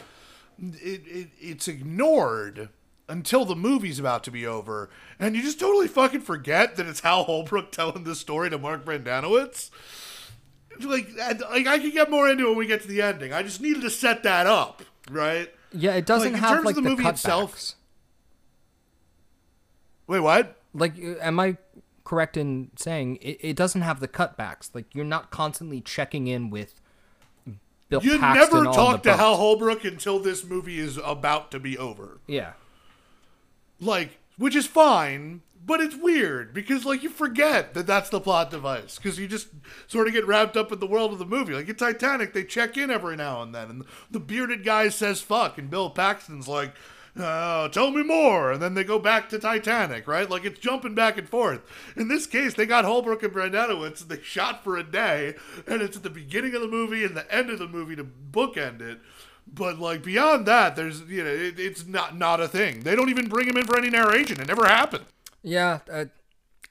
B: it, it it's ignored until the movie's about to be over, and you just totally fucking forget that it's Hal Holbrook telling this story to Mark Brendanawicz. Like, I- like I could get more into it when we get to the ending. I just needed to set that up, right?
A: yeah it doesn't
B: Like, in
A: have
B: terms
A: like
B: of
A: the,
B: the movie
A: cutbacks
B: itself- Wait, what?
A: like uh, am i correct in saying it, it doesn't have the cutbacks like you're not constantly checking in with bill
B: You
A: paxton
B: never talk to
A: boat.
B: Hal Holbrook until this movie is about to be over.
A: yeah
B: Like, which is fine, but it's weird because, like, you forget that that's the plot device because you just sort of get wrapped up in the world of the movie. Like in Titanic, they check in every now and then, and the bearded guy says "fuck," and Bill Paxton's like. Uh, tell me more, and then they go back to Titanic, right? Like it's jumping back and forth. In this case, they got Holbrook and Brendanawicz, and they shot for a day, and it's at the beginning of the movie and the end of the movie to bookend it. But like beyond that, there's you know it, it's not not a thing. They don't even bring him in for any narration. It never happened.
A: Yeah, uh,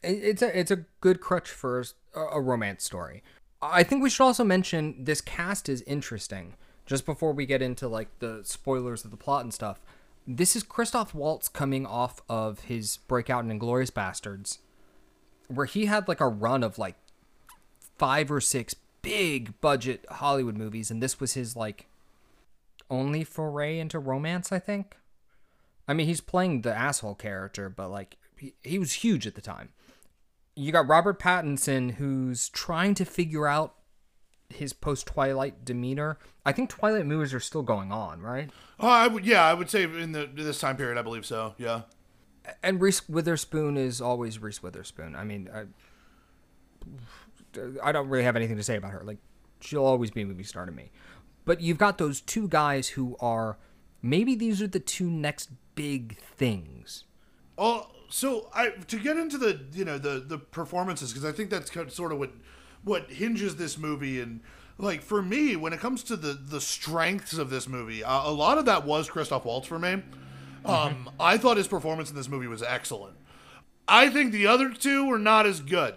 A: it- it's a it's a good crutch for a, a romance story. I think we should also mention this cast is interesting. Just before we get into like the spoilers of the plot and stuff, this is Christoph Waltz coming off of his breakout in Inglourious Basterds, where he had like a run of like five or six big budget Hollywood movies, and this was his like only foray into romance. I think. I mean, he's playing the asshole character, but like he, he was huge at the time. You got Robert Pattinson, who's trying to figure out his post Twilight demeanor. I think Twilight movies are still going on, right?
B: Oh, I would yeah, I would say in the this time period, I believe so. Yeah.
A: And Reese Witherspoon is always Reese Witherspoon. I mean, I, I don't really have anything to say about her. Like, she'll always be a movie star to me. But you've got those two guys who are maybe these are the two next big things.
B: Oh, so I to get into the you know the the performances because I think that's kind of sort of what what hinges this movie and like for me when it comes to the the strengths of this movie, uh, a lot of that was Christoph Waltz for me. Um, I thought his performance in this movie was excellent. I think the other two were not as good,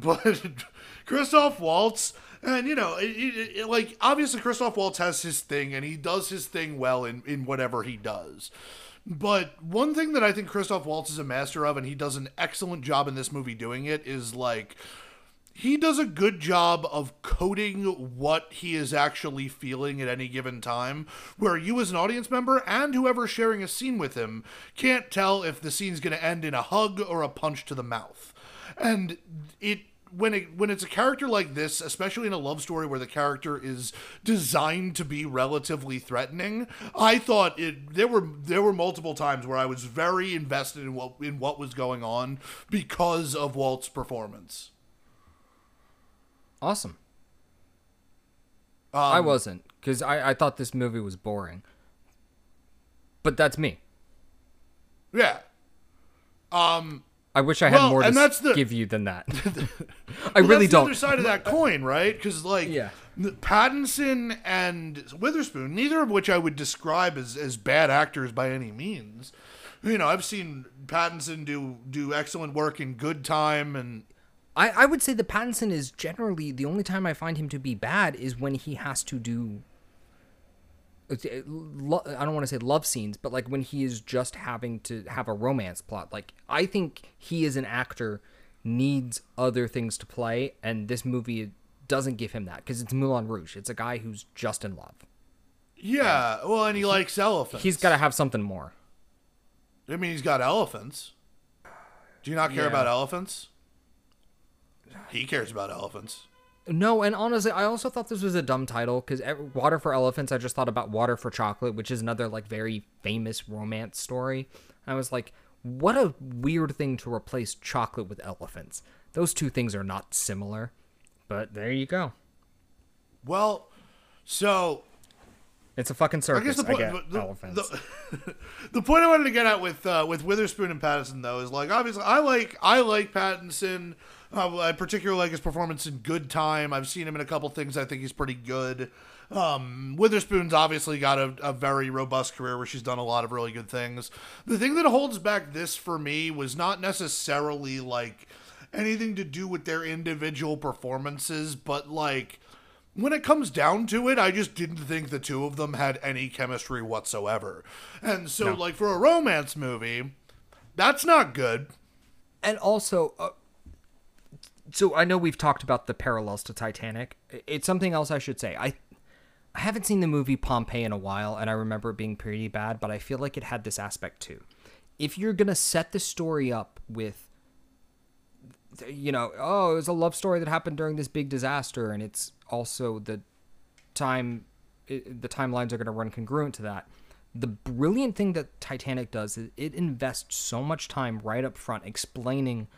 B: but Christoph Waltz, and you know, it, it, it- like obviously Christoph Waltz has his thing, and he does his thing well in in whatever he does. But one thing that I think Christoph Waltz is a master of, and he does an excellent job in this movie doing it, is like he does a good job of coding what he is actually feeling at any given time, where you as an audience member and whoever's sharing a scene with him can't tell if the scene's going to end in a hug or a punch to the mouth. And it when it when it's a character like this, especially in a love story where the character is designed to be relatively threatening, I thought it there were there were multiple times where I was very invested in what in what was going on because of Waltz's performance.
A: Awesome.
B: Um,
A: I wasn't because I, I thought this movie was boring. But that's me.
B: Yeah. Um,
A: I wish I
B: Well,
A: had more to
B: that's the-
A: give you than that. I
B: well,
A: really
B: that's
A: don't.
B: The other side of that coin, right? Because like,
A: Yeah.
B: Pattinson and Witherspoon, neither of which I would describe as as bad actors by any means. You know, I've seen Pattinson do do excellent work in Good Time, and
A: I, I would say that Pattinson is generally the only time I find him to be bad is when he has to do. I don't want to say love scenes, but like when he is just having to have a romance plot. Like I think he as an actor needs other things to play, and this movie doesn't give him that because it's Moulin Rouge. It's a guy who's just in love.
B: yeah, well, and he, likes elephants.
A: He's got to have something more.
B: I mean, he's got elephants. Do you not care
A: Yeah.
B: about elephants? He cares about elephants.
A: No, and honestly, I also thought this was a dumb title because Water for Elephants, I just thought about Water for Chocolate, which is another like very famous romance story. I was like, what a weird thing to replace chocolate with elephants. Those two things are not similar, but there you go.
B: Well, so
A: it's a fucking circus. I guess the point, I
B: the,
A: elephants.
B: The, the, point I wanted to get at with uh, with Witherspoon and Pattinson though is like obviously I like I like Pattinson. Uh, I particularly like his performance in Good Time. I've seen him in a couple things. I think he's pretty good. Um, Witherspoon's obviously got a, a, very robust career where she's done a lot of really good things. The thing that holds back this for me was not necessarily like anything to do with their individual performances, but like when it comes down to it, I just didn't think the two of them had any chemistry whatsoever. And so, no. like, for a romance movie, that's not good.
A: And also, uh, so I know we've talked about the parallels to Titanic. It's something else I should say. I I haven't seen the movie Pompeii in a while, and I remember it being pretty bad, but I feel like it had this aspect too. If you're gonna set the story up with, you know, oh, it was a love story that happened during this big disaster, and it's also the time, the timelines are gonna run congruent to that. The brilliant thing that Titanic does is it invests so much time right up front explaining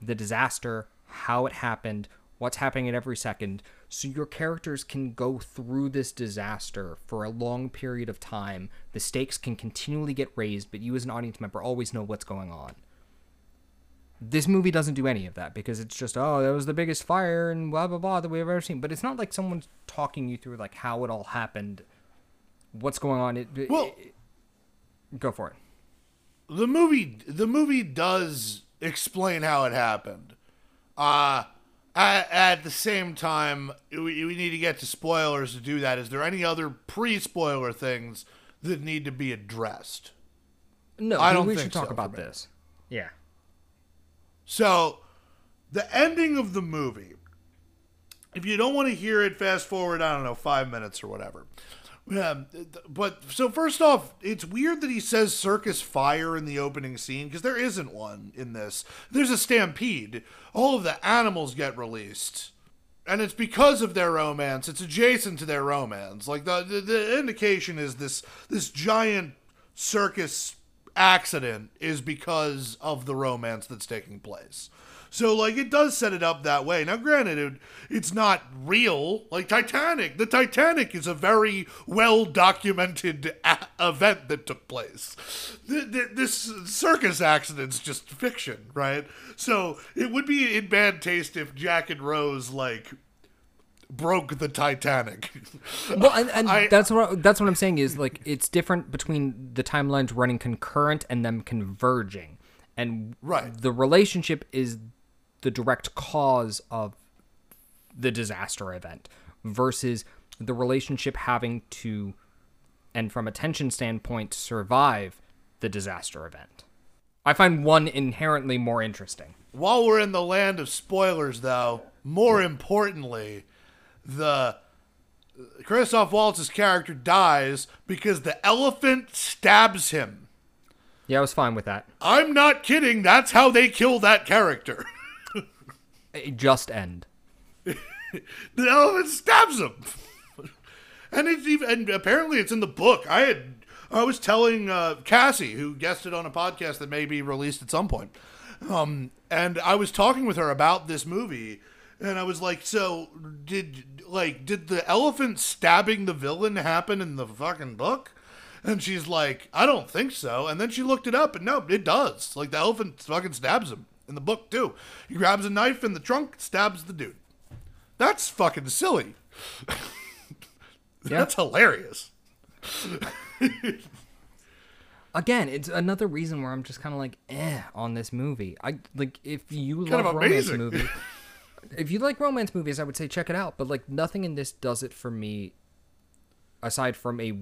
A: the disaster, how it happened, what's happening at every second, so your characters can go through this disaster for a long period of time. The stakes can continually get raised, but you as an audience member always know what's going on. This movie doesn't do any of that because it's just, oh, that was the biggest fire and blah blah blah that we've ever seen. But it's not like someone's talking you through like how it all happened, what's going on. It, well, it, go for it.
B: The movie, the movie does explain how it happened. Uh at, at the same time, we, we need to get to spoilers to do that. Is there any other pre-spoiler things that need to be addressed?
A: No, I don't. We should talk so about this. Yeah.
B: So, the ending of the movie. If you don't want to hear it, fast forward. I don't know, five minutes or whatever. Um, yeah, but so first off, it's weird that he says circus fire in the opening scene because there isn't one in this. There's a stampede. All of the animals get released. And it's because of their romance. It's adjacent to their romance. Like the, the, the indication is this this giant circus accident is because of the romance that's taking place. So like it does set it up that way. Now, granted, it, it's not real. Like Titanic, the Titanic is a very well documented a- event that took place. Th- th- this circus accident's just fiction, right? So it would be in bad taste if Jack and Rose like broke the Titanic.
A: well, and, and I, that's what that's what I'm saying is like it's different between the timelines running concurrent and them converging, and
B: right.
A: the relationship is the direct cause of the disaster event versus the relationship having to and from a tension standpoint survive the disaster event. I find one inherently more interesting.
B: While we're in the land of spoilers though, more importantly, the Christoph Waltz's character dies because the elephant stabs him.
A: Yeah, I was fine with that.
B: I'm not kidding. That's how they kill that character.
A: just end.
B: the elephant stabs him, and it's even and apparently it's in the book. I had I was telling uh, Cassie, who guested on a podcast that may be released at some point, um, and I was talking with her about this movie, and I was like, "So did like did the elephant stabbing the villain happen in the fucking book?" And she's like, "I don't think so." And then she looked it up, and no, it does. Like the elephant fucking stabs him in the book too. He grabs a knife in the trunk, stabs the dude. That's fucking silly. That's hilarious.
A: Again, it's another reason where I'm just kind of like, eh, on this movie. I like if you kind love romance movie. if you like romance movies, I would say check it out. But like nothing in this does it for me. Aside from a,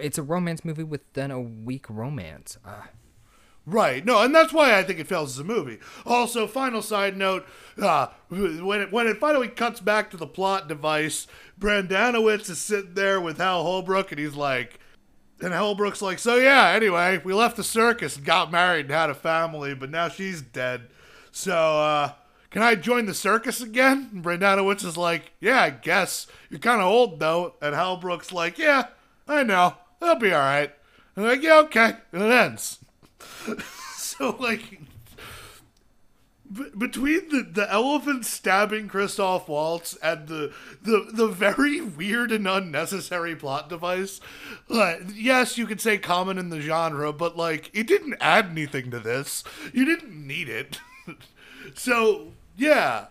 A: it's a romance movie with then a weak romance. Uh,
B: Right. No, and that's why I think it fails as a movie. Also, final side note: uh, when it when it finally cuts back to the plot device, Brendanawicz is sitting there with Hal Holbrook, and he's like, and Holbrook's like, "So yeah, anyway, we left the circus and got married and had a family, but now she's dead. So uh, can I join the circus again? And Brendanawicz is like, yeah, I guess. You're kind of old, though. And Holbrook's like, yeah, I know. It'll be all right. And like, yeah, okay. And it ends. so, like, b- between the, the elephant stabbing Christoph Waltz and the, the the very weird and unnecessary plot device, uh, yes, you could say common in the genre, but like it didn't add anything to this. You didn't need it. so yeah,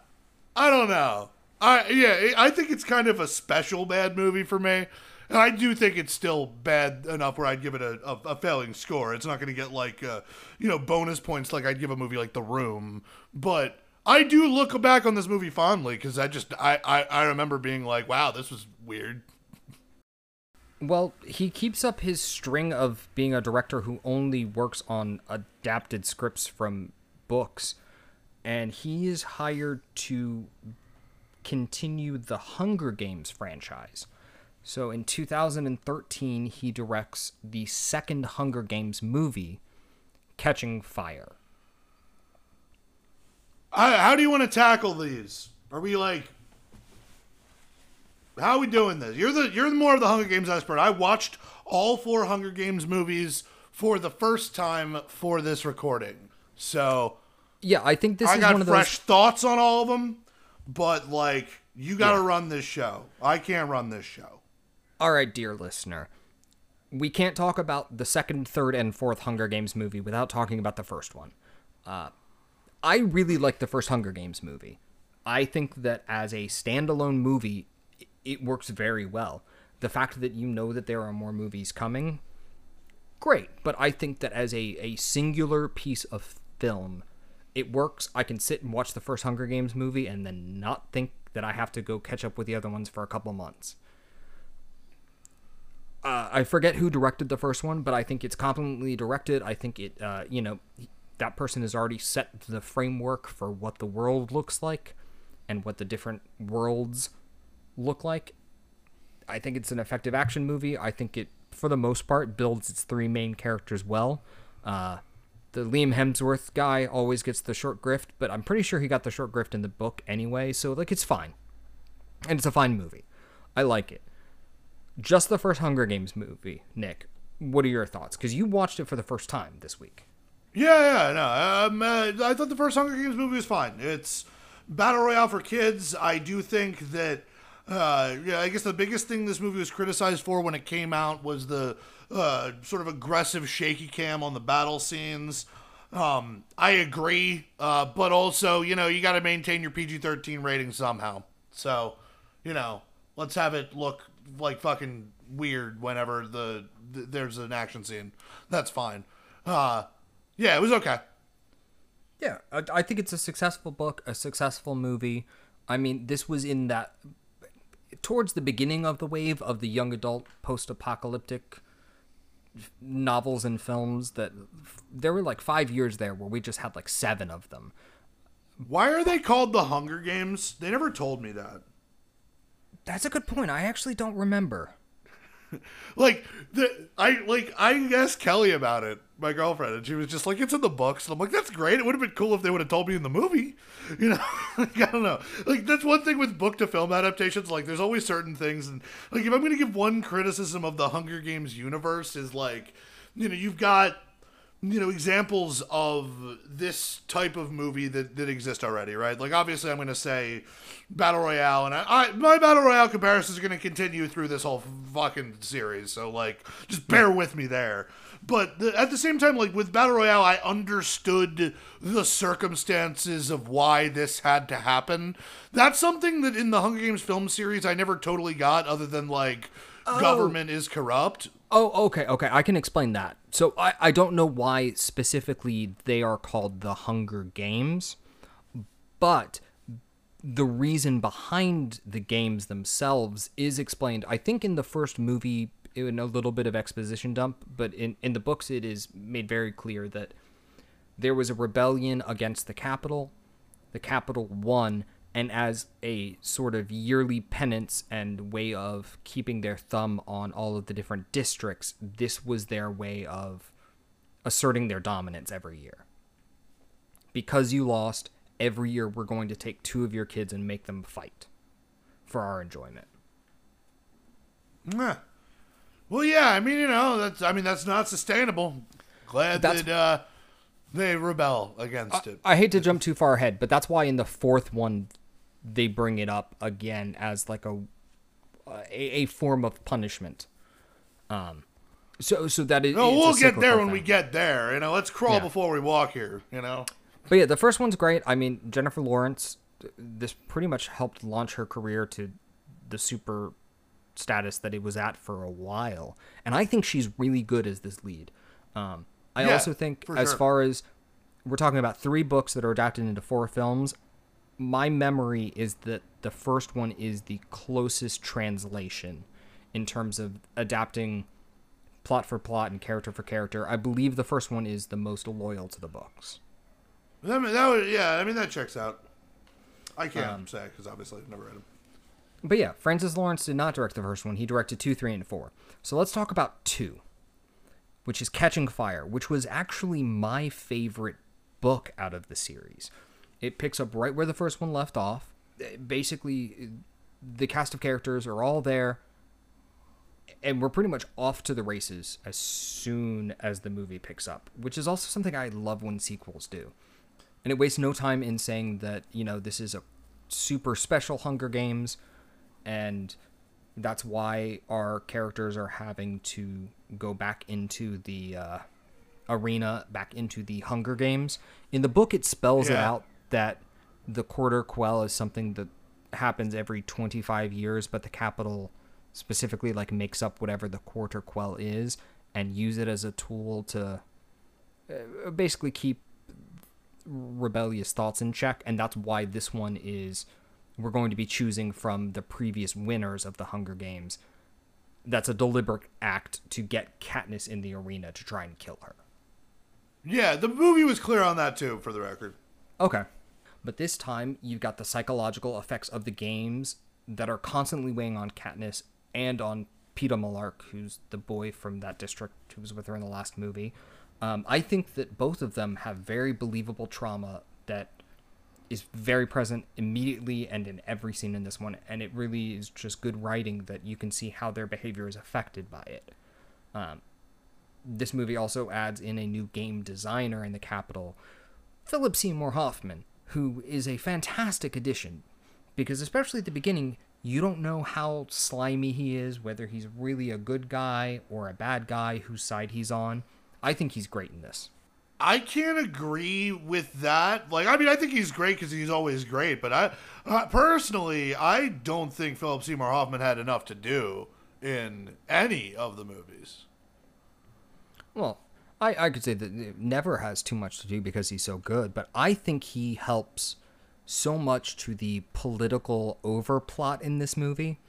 B: I don't know. I yeah, I think it's kind of a special bad movie for me. And I do think it's still bad enough where I'd give it a, a, a failing score. It's not going to get like, uh, you know, bonus points like I'd give a movie like The Room. But I do look back on this movie fondly because I just, I, I, I remember being like, wow, this was weird.
A: Well, he keeps up his string of being a director who only works on adapted scripts from books. And he is hired to continue the Hunger Games franchise. So in 2013, he directs the second Hunger Games movie, Catching Fire.
B: How, how do you want to tackle these? Are we like, how are we doing this? You're the you're more of the Hunger Games expert. I watched all four Hunger Games movies for the first time for this recording, so
A: yeah, I think this
B: I
A: is
B: got
A: one of
B: fresh
A: those.
B: thoughts on all of them. But like, you got to
A: Yeah.
B: run this show. I can't run this show.
A: All right, dear listener, we can't talk about the second, third, and fourth Hunger Games movie without talking about the first one. Uh, I really like the first Hunger Games movie. I think that as a standalone movie, it works very well. The fact that you know that there are more movies coming, great. But I think that as a, a singular piece of film, it works. I can sit and watch the first Hunger Games movie and then not think that I have to go catch up with the other ones for a couple months. Uh, I forget who directed the first one, but I think it's competently directed. I think it, uh, you know, that person has already set the framework for what the world looks like and what the different worlds look like. I think it's an effective action movie. I think it, for the most part, builds its three main characters well. Uh, the Liam Hemsworth guy always gets the short grift, but I'm pretty sure he got the short grift in the book anyway, so like it's fine. And it's a fine movie. I like it. Just the first Hunger Games movie, Nick. What are your thoughts? Because you watched it for the first time this week.
B: Yeah, yeah, no. Um, uh, I thought the first Hunger Games movie was fine. It's battle royale for kids. I do think that. Uh, yeah, I guess the biggest thing this movie was criticized for when it came out was the uh, sort of aggressive shaky cam on the battle scenes. Um, I agree, uh, but also, you know, you got to maintain your PG 13 rating somehow. So, you know, let's have it look like fucking weird whenever the, th- there's an action scene. That's fine. Uh, yeah, it was okay.
A: Yeah, I, I think it's a successful book, a successful movie. I mean, this was in that towards the beginning of the wave of the young adult post-apocalyptic novels and films that there were like 5 years there where we just had like 7 of them.
B: Why are they called the Hunger Games? They never told me that.
A: That's a good point. I actually don't remember.
B: Like the I like I asked Kelly about it, my girlfriend, and she was just like, "It's in the books." And I'm like, "That's great. It would have been cool if they would have told me in the movie." You know, like, I don't know. Like that's one thing with book to film adaptations. Like there's always certain things, and like if I'm going to give one criticism of the Hunger Games universe is like, you know, you've got you know examples of this type of movie that, that exist already right? Like obviously i'm going to say battle royale and I, I my battle royale comparisons are going to continue through this whole fucking series so like just bear with me there. But the, at the same time like with battle royale i understood the circumstances of why this had to happen. That's something that in the hunger games film series i never totally got other than like oh. government is corrupt.
A: Oh, okay, okay. I can explain that. So I, I don't know why specifically they are called the Hunger Games, but the reason behind the games themselves is explained, I think, in the first movie in a little bit of exposition dump, but in, in the books it is made very clear that there was a rebellion against the Capitol. The Capitol won, and as a sort of yearly penance and way of keeping their thumb on all of the different districts, this was their way of asserting their dominance every year. Because you lost, every year we're going to take two of your kids and make them fight for our enjoyment.
B: Yeah. Well, yeah. I mean, you know, that's. I mean, that's not sustainable. Glad
A: That's-
B: that uh, they rebel against it.
A: I hate to jump too far ahead, but that's why in the fourth one they bring it up again as like a a, a form of punishment. Um, so so that is.
B: no, we'll get there when
A: thing.
B: we get there. You know, let's crawl
A: Yeah.
B: before we walk here. You know.
A: But yeah, the first one's great. I mean, Jennifer Lawrence, this pretty much helped launch her career to the super status that it was at for a while, and I think she's really good as this lead. Um, I
B: Yeah,
A: also think, as
B: sure.
A: far as we're talking about three books that are adapted into four films, my memory is that the first one is the closest translation in terms of adapting plot for plot and character for character. I believe the first one is the most loyal to the books.
B: I mean, that would, yeah, I mean that checks out. I can't
A: Um,
B: say because obviously I've never read them.
A: But yeah, Francis Lawrence did not direct the first one. He directed two, three, and four. So let's talk about two, which is Catching Fire, which was actually my favorite book out of the series. It picks up right where the first one left off. Basically, the cast of characters are all there, and we're pretty much off to the races as soon as the movie picks up, which is also something I love when sequels do. And it wastes no time in saying that, you know, this is a super special Hunger Games, and that's why our characters are having to go back into the uh, arena, back into the Hunger Games. In the book, it spells it out that the quarter quell is something that happens every 25 years, but the Capitol specifically like makes up whatever the quarter quell is and use it as a tool to uh, basically keep rebellious thoughts in check and that's why this one is we're going to be choosing from the previous winners of the Hunger Games. That's a deliberate act to get Katniss in the arena to try and kill her.
B: Yeah, the movie was clear on that too, for the record.
A: Okay. But this time, you've got the psychological effects of the games that are constantly weighing on Katniss and on Peeta Mellark, who's the boy from that district who was with her in the last movie. Um, I think that both of them have very believable trauma that is very present immediately and in every scene in this one. And it really is just good writing that you can see how their behavior is affected by it. Um, this movie also adds in a new game designer in the Capitol, Philip Seymour Hoffman, who is a fantastic addition because especially at the beginning, you don't know how slimy he is, whether he's really a good guy or a bad guy whose side he's on. I think he's great in this.
B: I can't agree with that. Like, I mean, I think he's great because he's always great. But I, uh, personally, I don't think Philip Seymour Hoffman had enough to do in any of the movies.
A: Well, I, I could say that never has too much to do because he's so good, but I think he helps so much to the political overplot in this movie.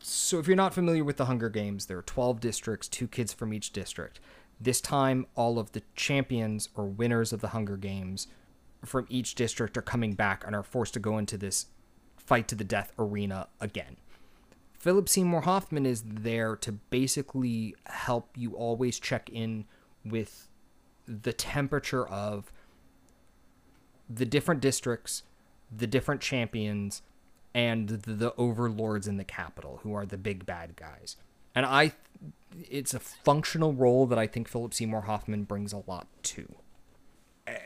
A: So, if you're not familiar with the Hunger Games, there are 12 districts, two kids from each district. This time, all of the champions or winners of the Hunger Games from each district are coming back and are forced to go into this fight to the death arena again. Philip Seymour Hoffman is there to basically help you always check in with the temperature of the different districts, the different champions, and the, overlords in the Capitol, who are the big bad guys. And I, it's a functional role that I think Philip Seymour Hoffman brings a lot to.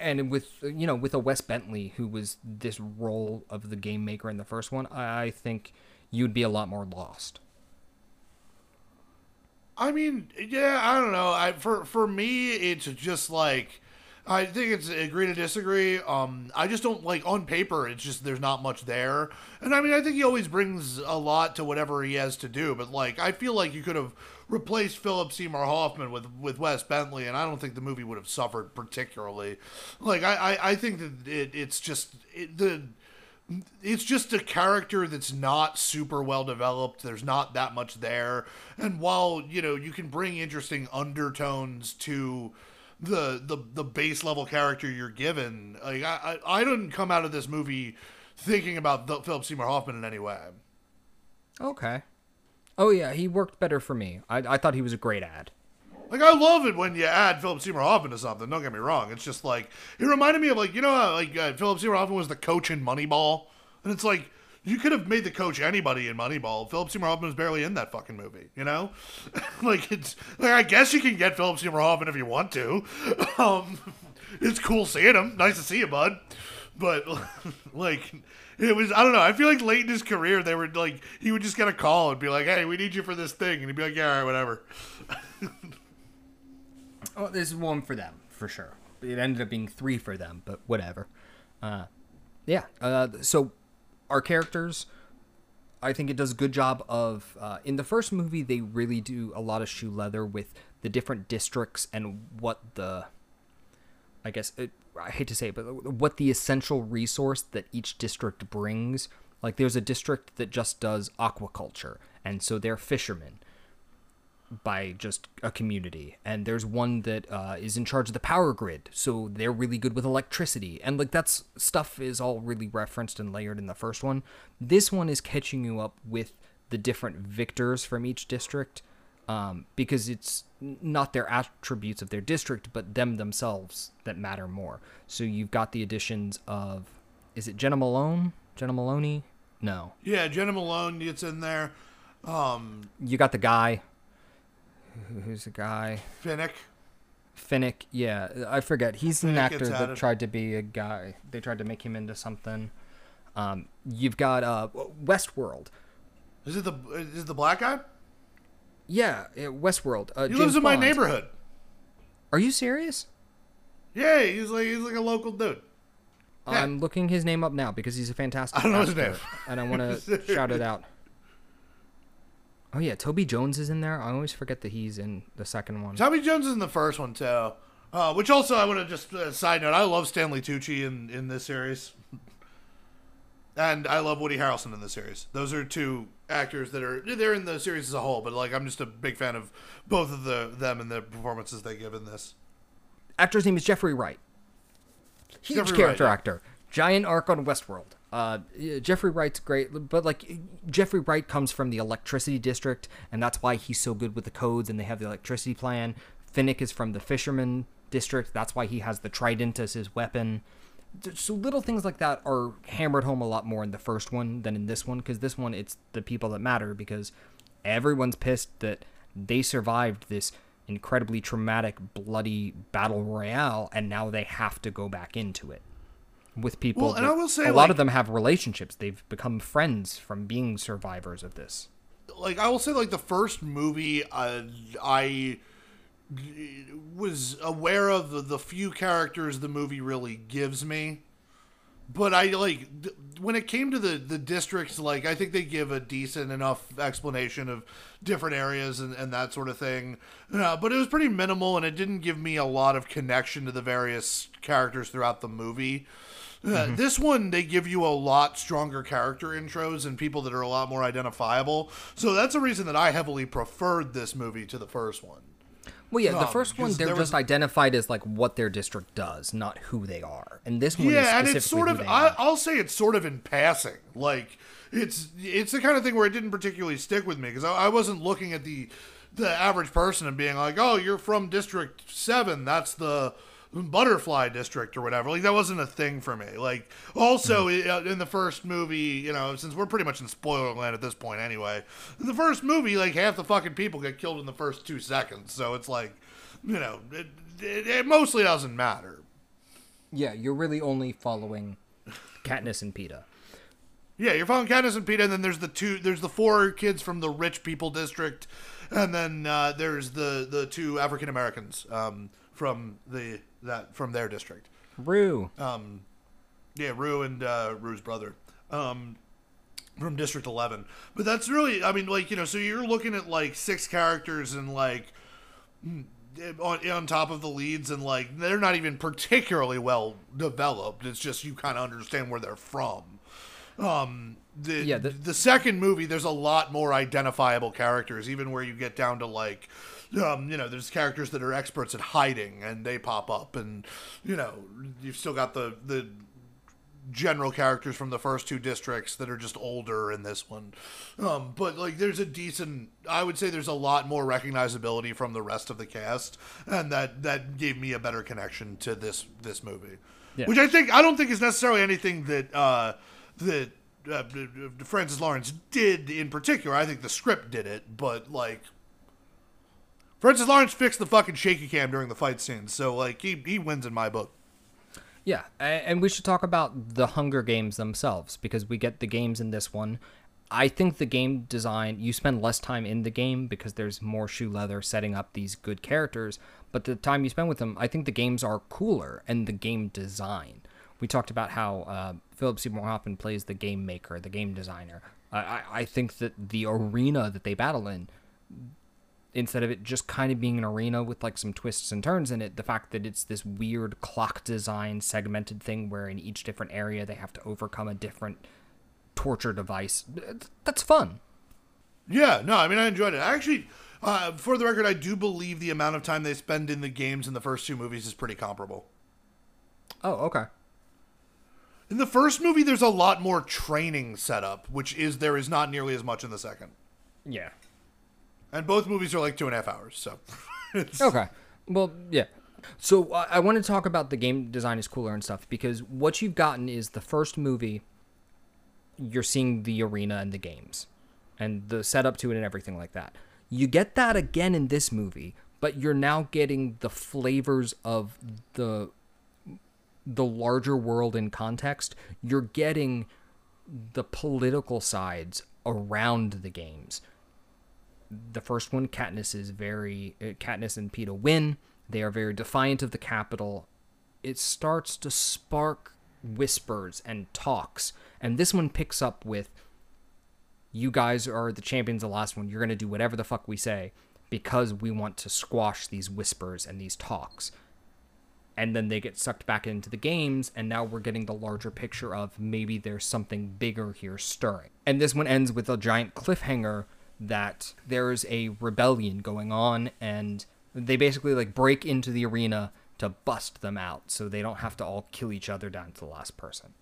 A: And with you know with a Wes Bentley who was this role of the game maker in the first one, I think you'd be a lot more lost.
B: I mean, yeah, I don't know. I for for me, it's just like I think it's agree to disagree. Um, I just don't like on paper. It's just there's not much there, and I mean, I think he always brings a lot to whatever he has to do. But like, I feel like you could have replaced Philip Seymour Hoffman with with Wes Bentley, and I don't think the movie would have suffered particularly. Like, I I, I think that it, it's just it, the it's just a character that's not super well developed. There's not that much there. And while, you know, you can bring interesting undertones to the the the base level character you're given, like I I, I didn't come out of this movie thinking about the, Philip Seymour Hoffman in any way.
A: Okay. Oh yeah, he worked better for me. I I thought he was a great ad.
B: Like I love it when you add Philip Seymour Hoffman to something. Don't get me wrong. It's just like it reminded me of like you know how like uh, Philip Seymour Hoffman was the coach in Moneyball, and it's like you could have made the coach anybody in Moneyball. Philip Seymour Hoffman was barely in that fucking movie. You know, like it's like I guess you can get Philip Seymour Hoffman if you want to. Um, it's cool seeing him. Nice to see you, bud. But like it was I don't know. I feel like late in his career they were like he would just get a call and be like, "Hey, we need you for this thing," and he'd be like, "Yeah, all right, whatever."
A: Oh, there's one for them for sure. It ended up being three for them, but whatever. Uh, yeah. Uh, so our characters, I think it does a good job of. Uh, in the first movie, they really do a lot of shoe leather with the different districts and what the. I guess it, I hate to say it, but what the essential resource that each district brings. Like there's a district that just does aquaculture, and so they're fishermen by just a community. And there's one that uh, is in charge of the power grid. So they're really good with electricity. And like that's stuff is all really referenced and layered in the first one. This one is catching you up with the different victors from each district um, because it's not their attributes of their district but them themselves that matter more. So you've got the additions of is it Jena Malone? Jenna maloney? No.
B: Yeah, Jena Malone gets in there. Um,
A: you got the guy who's the guy
B: Finnick.
A: Finnick, yeah, I forget. He's an actor that tried to be a guy. They tried to make him into something. Um, you've got uh, Westworld.
B: Is it the is it the black guy?
A: Yeah, Westworld. Uh,
B: He
A: James
B: lives in my neighborhood.
A: Are you serious?
B: Yeah, he's like he's like a local dude. Yeah.
A: I'm looking his name up now because he's a fantastic.
B: I don't know his
A: actor,
B: name.
A: and I want to shout it out. Oh yeah, Toby Jones is in there. I always forget that he's in the second one.
B: Toby Jones is in the first one too. Uh, which also I want to just uh, side note. I love Stanley Tucci in in this series, and I love Woody Harrelson in this series. Those are two actors that are they're in the series as a whole. But like I'm just a big fan of both of the them and the performances they give in this.
A: actor's name is Jeffrey Wright. Huge
B: Jeffrey
A: character
B: Wright,
A: actor. Giant arc on Westworld. Uh, Jeffrey Wright's great, but like Jeffrey Wright comes from the electricity district, and that's why he's so good with the codes. And they have the electricity plan. Finnick is from the fisherman district. That's why he has the trident as his weapon. So little things like that are hammered home a lot more in the first one than in this one, because this one it's the people that matter. Because everyone's pissed that they survived this incredibly traumatic, bloody battle royale, and now they have to go back into it with people.
B: Well, and I will say,
A: a lot of them have relationships. They've become friends from being survivors of this.
B: like I will say like the first movie uh, I was aware of the, the few characters the movie really gives me but I like th- when it came to the the districts like I think they give a decent enough explanation of different areas and, and that sort of thing uh, but it was pretty minimal and it didn't give me a lot of connection to the various characters throughout the movie uh, This one, they give you a lot stronger character intros and people that are a lot more identifiable. So that's a reason that I heavily preferred this movie to the first one.
A: Well, yeah, the
B: Um,
A: first one they're
B: there
A: just
B: was-
A: identified as like what their district does, not who they are. And this one, is
B: Yeah, and it's sort of I, I'll say it's sort of in passing. Like it's it's the kind of thing where it didn't particularly stick with me because I, I wasn't looking at the the average person and being like, oh, you're from District Seven. That's the butterfly district or whatever. Like that wasn't a thing for me. Like also uh, in the first movie you know since we're pretty much in spoiler land at this point anyway in the first movie like half the fucking people get killed in the first two seconds. So it's like you know it, it, it mostly doesn't matter.
A: Yeah, you're really only following Katniss and Peeta.
B: Yeah, you're following Candace and Peeta, and then there's the two, there's the four kids from the rich people district, and then uh, there's the the two African Americans um, from the that from their district.
A: Rue.
B: Um, yeah, Rue and uh, Rue's brother um, from District Eleven. But that's really, I mean, like you know, so you're looking at like six characters and like mm, on on top of the leads, and like they're not even particularly well developed. It's just you kind of understand where they're from. Um, the,
A: Yeah,
B: the
A: the-
B: second movie, there's a lot more identifiable characters, even where you get down to like, um, you know, there's characters that are experts at hiding and they pop up, and you know, you've still got the the general characters from the first two districts that are just older in this one. Um, but like, there's a decent. I would say there's a lot more recognizability from the rest of the cast, and that that gave me a better connection to this this movie.
A: Yeah.
B: Which I think I don't think is necessarily anything that uh, that uh, Francis Lawrence did in particular. I think the script did it, but like. Francis Lawrence fixed the fucking shaky cam during the fight scenes, so like he, he wins in my book.
A: Yeah, and we should talk about the Hunger Games themselves because we get the games in this one. I think the game design, you spend less time in the game because there's more shoe leather setting up these good characters, but the time you spend with them, I think the games are cooler and the game design. We talked about how uh, Philip Seymour Hoffman plays the game maker, the game designer. I, I think that the arena that they battle in instead of it just kind of being an arena with like some twists and turns in it, the fact that it's this weird clock design segmented thing where in each different area they have to overcome a different torture device. That's fun.
B: Yeah, no, I mean I enjoyed it. I actually, uh, for the record, I do believe the amount of time they spend in the games in the first two movies is pretty comparable.
A: Oh, okay.
B: In the first movie, there's a lot more training set up, which is there is not nearly as much in the second.
A: Yeah.
B: And both movies are like two and a half hours, so.
A: Okay. Well, yeah. So I I want to talk about the game design is cooler and stuff because what you've gotten is the first movie. You're seeing the arena and the games, and the setup to it and everything like that. You get that again in this movie, but you're now getting the flavors of the the larger world in context. You're getting the political sides around the games the first one, Katniss is very uh, Katniss and Peeta win. They are very defiant of the Capitol. It starts to spark whispers and talks, and this one picks up with, "You guys are the champions." The last one, you're gonna do whatever the fuck we say because we want to squash these whispers and these talks. And then they get sucked back into the games, and now we're getting the larger picture of maybe there's something bigger here stirring. And this one ends with a giant cliffhanger that there's a rebellion going on and they basically like break into the arena to bust them out so they don't have to all kill each other down to the last person.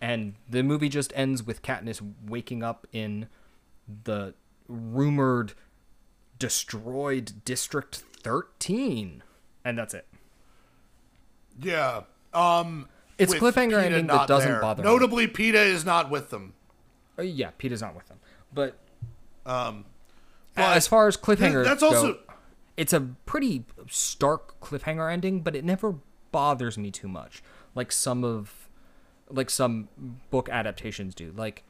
A: And the movie just ends with Katniss waking up in the rumored destroyed District 13. And that's it.
B: yeah. Um.
A: It's cliffhanger ending that doesn't
B: there.
A: bother me.
B: Notably, Peeta is not with them.
A: Uh, yeah, Peeta's not with them. But
B: Um.
A: but as far as cliffhanger
B: that's
A: go,
B: also
A: it's a pretty stark cliffhanger ending, but it never bothers me too much. Like some of like some book adaptations do. Like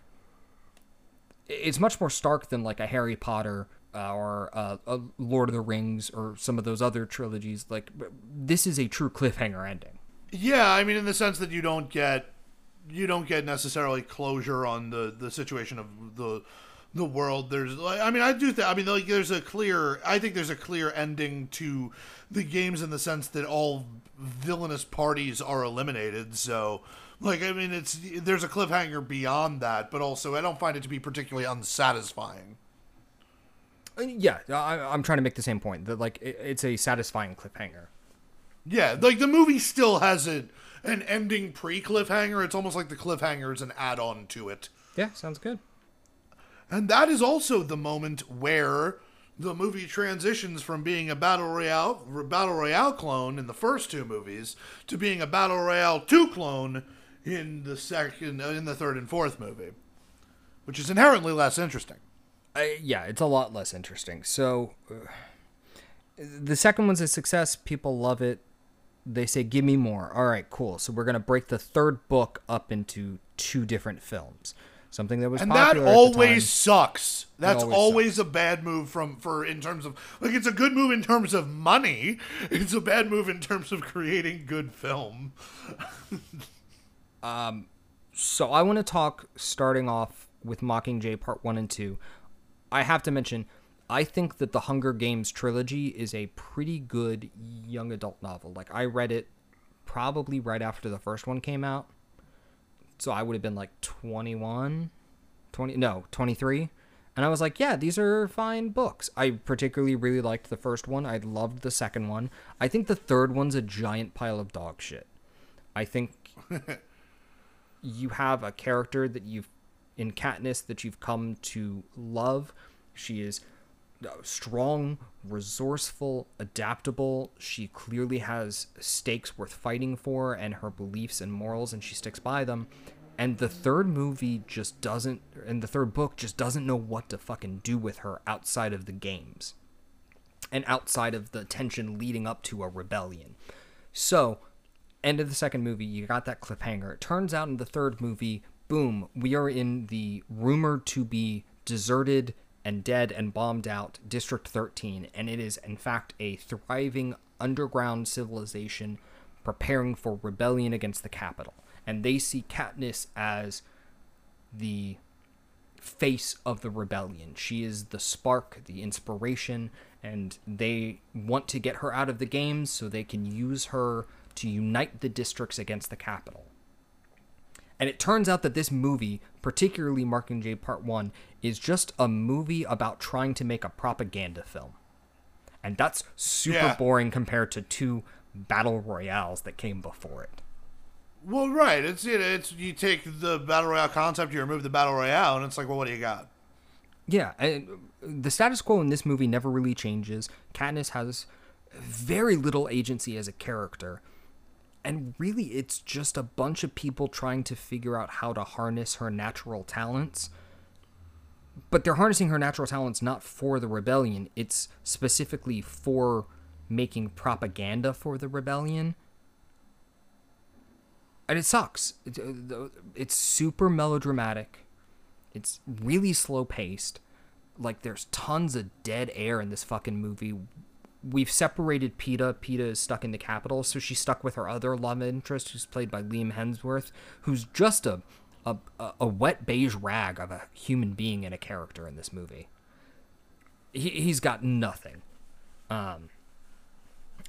A: it's much more stark than like a Harry Potter uh, or uh, a Lord of the Rings or some of those other trilogies. Like this is a true cliffhanger ending.
B: Yeah, I mean, in the sense that you don't get you don't get necessarily closure on the the situation of the the world. There's, like, I mean, I do. think, I mean, like, there's a clear. I think there's a clear ending to the games in the sense that all villainous parties are eliminated. So, like, I mean, it's there's a cliffhanger beyond that, but also I don't find it to be particularly unsatisfying.
A: Uh, Yeah, I, I'm trying to make the same point that like it, it's a satisfying cliffhanger.
B: Yeah, like the movie still has a, an ending pre cliffhanger. It's almost like the cliffhanger is an add on to it.
A: Yeah, sounds good.
B: And that is also the moment where the movie transitions from being a battle royale battle royale clone in the first two movies to being a battle royale 2 clone in the second uh, in the third and fourth movie, which is inherently less interesting.
A: I, yeah, it's a lot less interesting. So, uh, the second one's a success. People love it. They say, "Give me more." All right, cool. So we're gonna break the third book up into two different films. Something that was
B: And that
A: popular at the
B: always sucks. That's
A: always
B: always, a bad move from for in terms of like it's a good move in terms of money. It's a bad move in terms of creating good film.
A: Um, so I want to talk starting off with Mockingjay Part One and Two. I have to mention, I think that the Hunger Games trilogy is a pretty good young adult novel. Like I read it probably right after the first one came out. So I would have been like 21, 20, no, 23. And I was like, yeah, these are fine books. I particularly really liked the first one. I loved the second one. I think the third one's a giant pile of dog shit. I think you have a character that you've in Katniss that you've come to love. She is uh, strong, resourceful, adaptable. She clearly has stakes worth fighting for and her beliefs and morals, and she sticks by them. And the third movie just doesn't, and the third book just doesn't know what to fucking do with her outside of the games and outside of the tension leading up to a rebellion. So, end of the second movie, you got that cliffhanger. It turns out in the third movie, boom, we are in the rumored to be deserted and dead and bombed out District 13, and it is in fact a thriving underground civilization preparing for rebellion against the Capitol. And they see Katniss as the face of the rebellion. She is the spark, the inspiration, and they want to get her out of the games so they can use her to unite the districts against the Capitol. And it turns out that this movie, particularly Mark and Mockingjay Part 1, is just a movie about trying to make a propaganda film. And that's super
B: Yeah.
A: boring compared to two battle royales that came before it.
B: Well, right. It's you know, it's you take the battle royale concept, you remove the battle royale, and it's like, well, what do you got?
A: Yeah, and uh, the status quo in this movie never really changes. Katniss has very little agency as a character. And really, it's just a bunch of people trying to figure out how to harness her natural talents. But they're harnessing her natural talents not for the rebellion, it's specifically for making propaganda for the rebellion. And it sucks. Uh, It's super melodramatic. It's really slow paced. Like there's tons of dead air in this fucking movie. We've separated Peeta. Peeta is stuck in the Capitol, so she's stuck with her other love interest, who's played by Liam Hemsworth, who's just a, a- a wet beige rag of a human being and a character in this movie. He he's got nothing. Um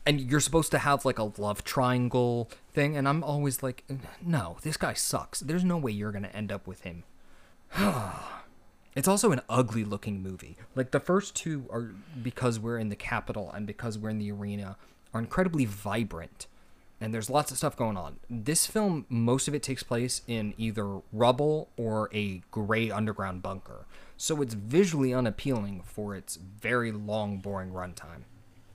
A: and you're supposed to have like a love triangle thing and i'm always like no this guy sucks. There's no way you're gonna end up with him. It's also an ugly looking movie. Like the first two are because we're in the Capitol and because we're in the arena are incredibly vibrant and there's lots of stuff going on. This film most of it takes place in either rubble or a gray underground bunker. So it's visually unappealing for its very long boring runtime.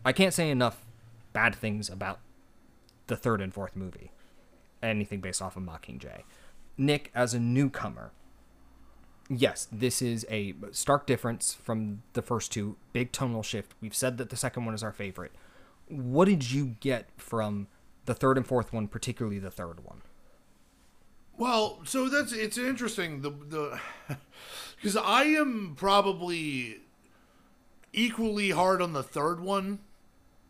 A: I can't say enough bad things about the third and fourth movie. Anything based off of Mockingjay. Nick, as a newcomer, yes, this is a stark difference from the first two. Big tonal shift. We've said that the second one is our favorite. What did you get from the third and fourth one, particularly the third one?
B: Well, so that's it's interesting the the because I am probably equally hard on the third one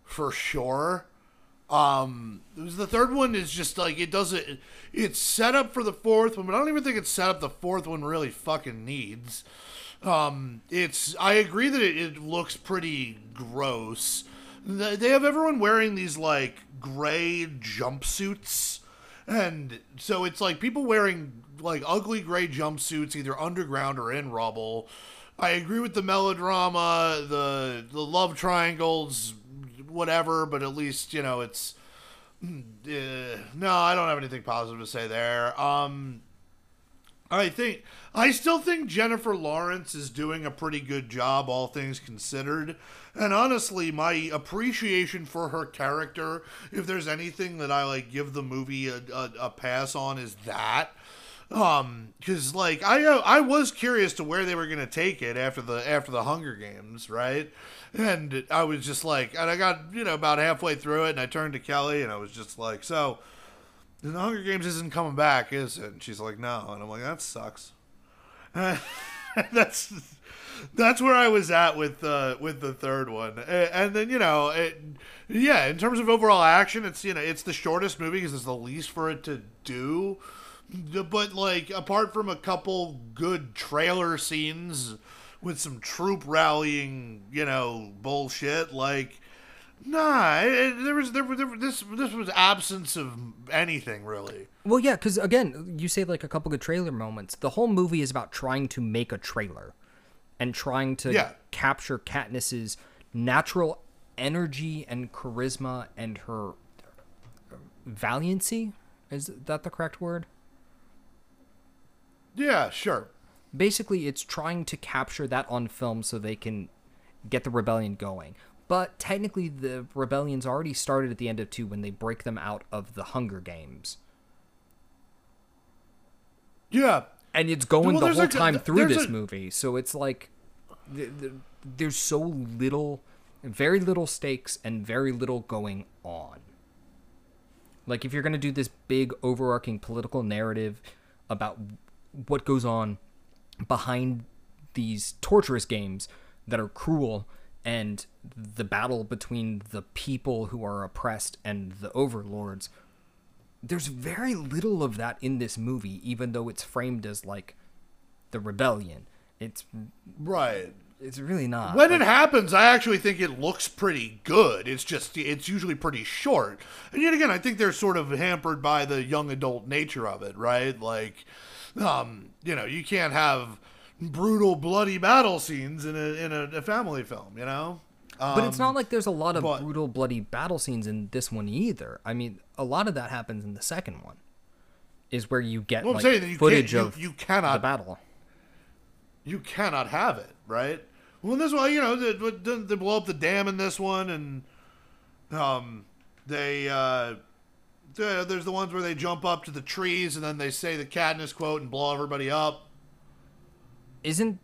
B: for sure. Um, the third one is just like it doesn't. It's set up for the fourth one, but I don't even think it's set up the fourth one really fucking needs. Um, it's I agree that it, it looks pretty gross. They have everyone wearing these like gray jumpsuits, and so it's like people wearing like ugly gray jumpsuits, either underground or in rubble. I agree with the melodrama, the the love triangles, whatever, but at least you know it's. Uh, no, I don't have anything positive to say there. Um, I think I still think Jennifer Lawrence is doing a pretty good job, all things considered. And honestly, my appreciation for her character, if there's anything that I like give the movie a, a, a pass on, is that. Um, because like I uh, I was curious to where they were gonna take it after the after the Hunger Games, right? And I was just like, and I got you know about halfway through it, and I turned to Kelly, and I was just like, so the Hunger Games isn't coming back, is it? And she's like, no. And I'm like, that sucks. that's that's where I was at with uh, with the third one, and then you know, it, yeah, in terms of overall action, it's you know, it's the shortest movie because it's the least for it to do. But like, apart from a couple good trailer scenes with some troop rallying, you know, bullshit, like. Nah, it, there was there, there this this was absence of anything really.
A: Well, yeah, because again, you say like a couple good trailer moments. The whole movie is about trying to make a trailer and trying to
B: Yeah.
A: capture Katniss's natural energy and charisma and her valiancy. Is that the correct word?
B: Yeah, sure.
A: Basically, it's trying to capture that on film so they can get the rebellion going. But technically, the rebellion's already started at the end of two when they break them out of the Hunger Games.
B: Yeah.
A: and it's going
B: Well,
A: the whole
B: a-
A: time through this
B: a-
A: movie so it's like th- th- there's so little very little stakes and very little going on like if you're going to do this big overarching political narrative about what goes on behind these torturous games that are cruel and the battle between the people who are oppressed and the overlords there's very little of that in this movie, even though it's framed as like the rebellion. It's
B: Right.
A: it's really not.
B: When
A: Like,
B: it happens, I actually think it looks pretty good. It's just it's usually pretty short. And yet again, I think they're sort of hampered by the young adult nature of it, right? Like um, you know, you can't have brutal bloody battle scenes in a in a, a family film, you know?
A: but it's not like there's a lot of
B: but-
A: brutal, bloody battle scenes in this one either. I mean, a lot of that happens in the second one, is where you get
B: Well, I'm
A: like
B: you
A: footage
B: can't- you-
A: of
B: you cannot-
A: the battle.
B: you cannot have it, right? Well, in this one, you know, they, they blow up the dam in this one, and um, they uh, there's the ones where they jump up to the trees and then they say the Katniss quote and blow everybody up.
A: Isn't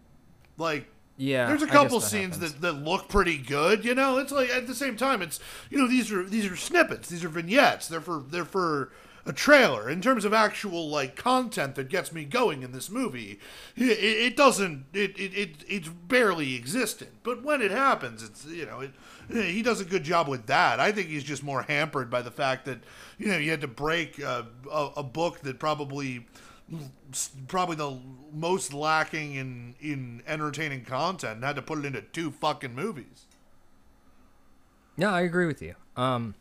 B: Like,
A: yeah?
B: there's a couple
A: that
B: scenes
A: happens.
B: that, that look pretty good. You know, it's like at the same time, it's you know these are these are snippets, these are vignettes. They're for they're for a trailer. In terms of actual like content that gets me going in this movie, it, it doesn't it, it it it's barely existent. But when it happens, it's you know it. He does a good job with that. I think he's just more hampered by the fact that you know you had to break uh, a, a book that probably probably the most lacking in in entertaining content and had to put it into two fucking movies.
A: Yeah, I agree with you. Um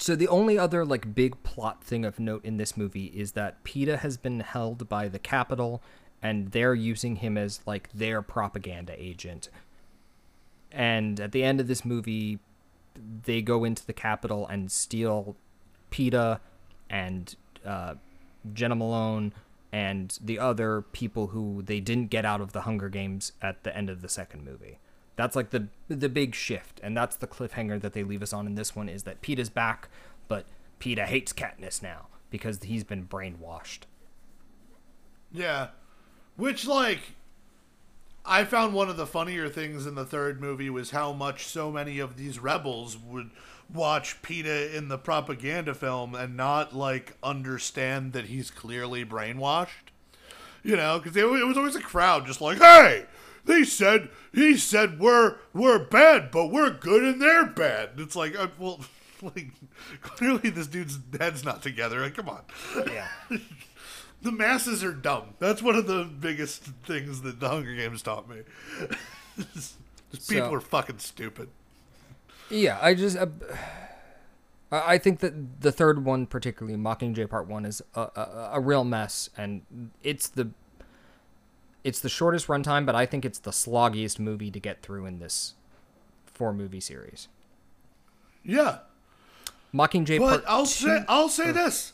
A: so the only other like big plot thing of note in this movie is that Peeta has been held by the Capitol and they're using him as like their propaganda agent. And at the end of this movie they go into the Capitol and steal Peeta and uh, Jena Malone and the other people who they didn't get out of the Hunger Games at the end of the second movie. That's like the the big shift, and that's the cliffhanger that they leave us on in this one is that Peeta's back, but Peeta hates Katniss now because he's been brainwashed.
B: Yeah. Which like I found one of the funnier things in the third movie was how much so many of these rebels would watch Peeta in the propaganda film and not like understand that he's clearly brainwashed. You know, because it was always a crowd just like, "Hey, they said he said we're we're bad, but we're good and they're bad." It's like, uh, well, like clearly this dude's head's not together. Like, come on.
A: Yeah.
B: The masses are dumb. That's one of the biggest things that the Hunger Games taught me. Just People
A: So-
B: are fucking stupid.
A: Yeah, I just uh, I I think that the third one, particularly Mockingjay Part One, is a, a, a real mess, and it's the it's the shortest runtime, but I think it's the sloggiest movie to get through in this four movie series.
B: Yeah,
A: Mockingjay
B: but
A: Part
B: I'll
A: Two.
B: say I'll say this.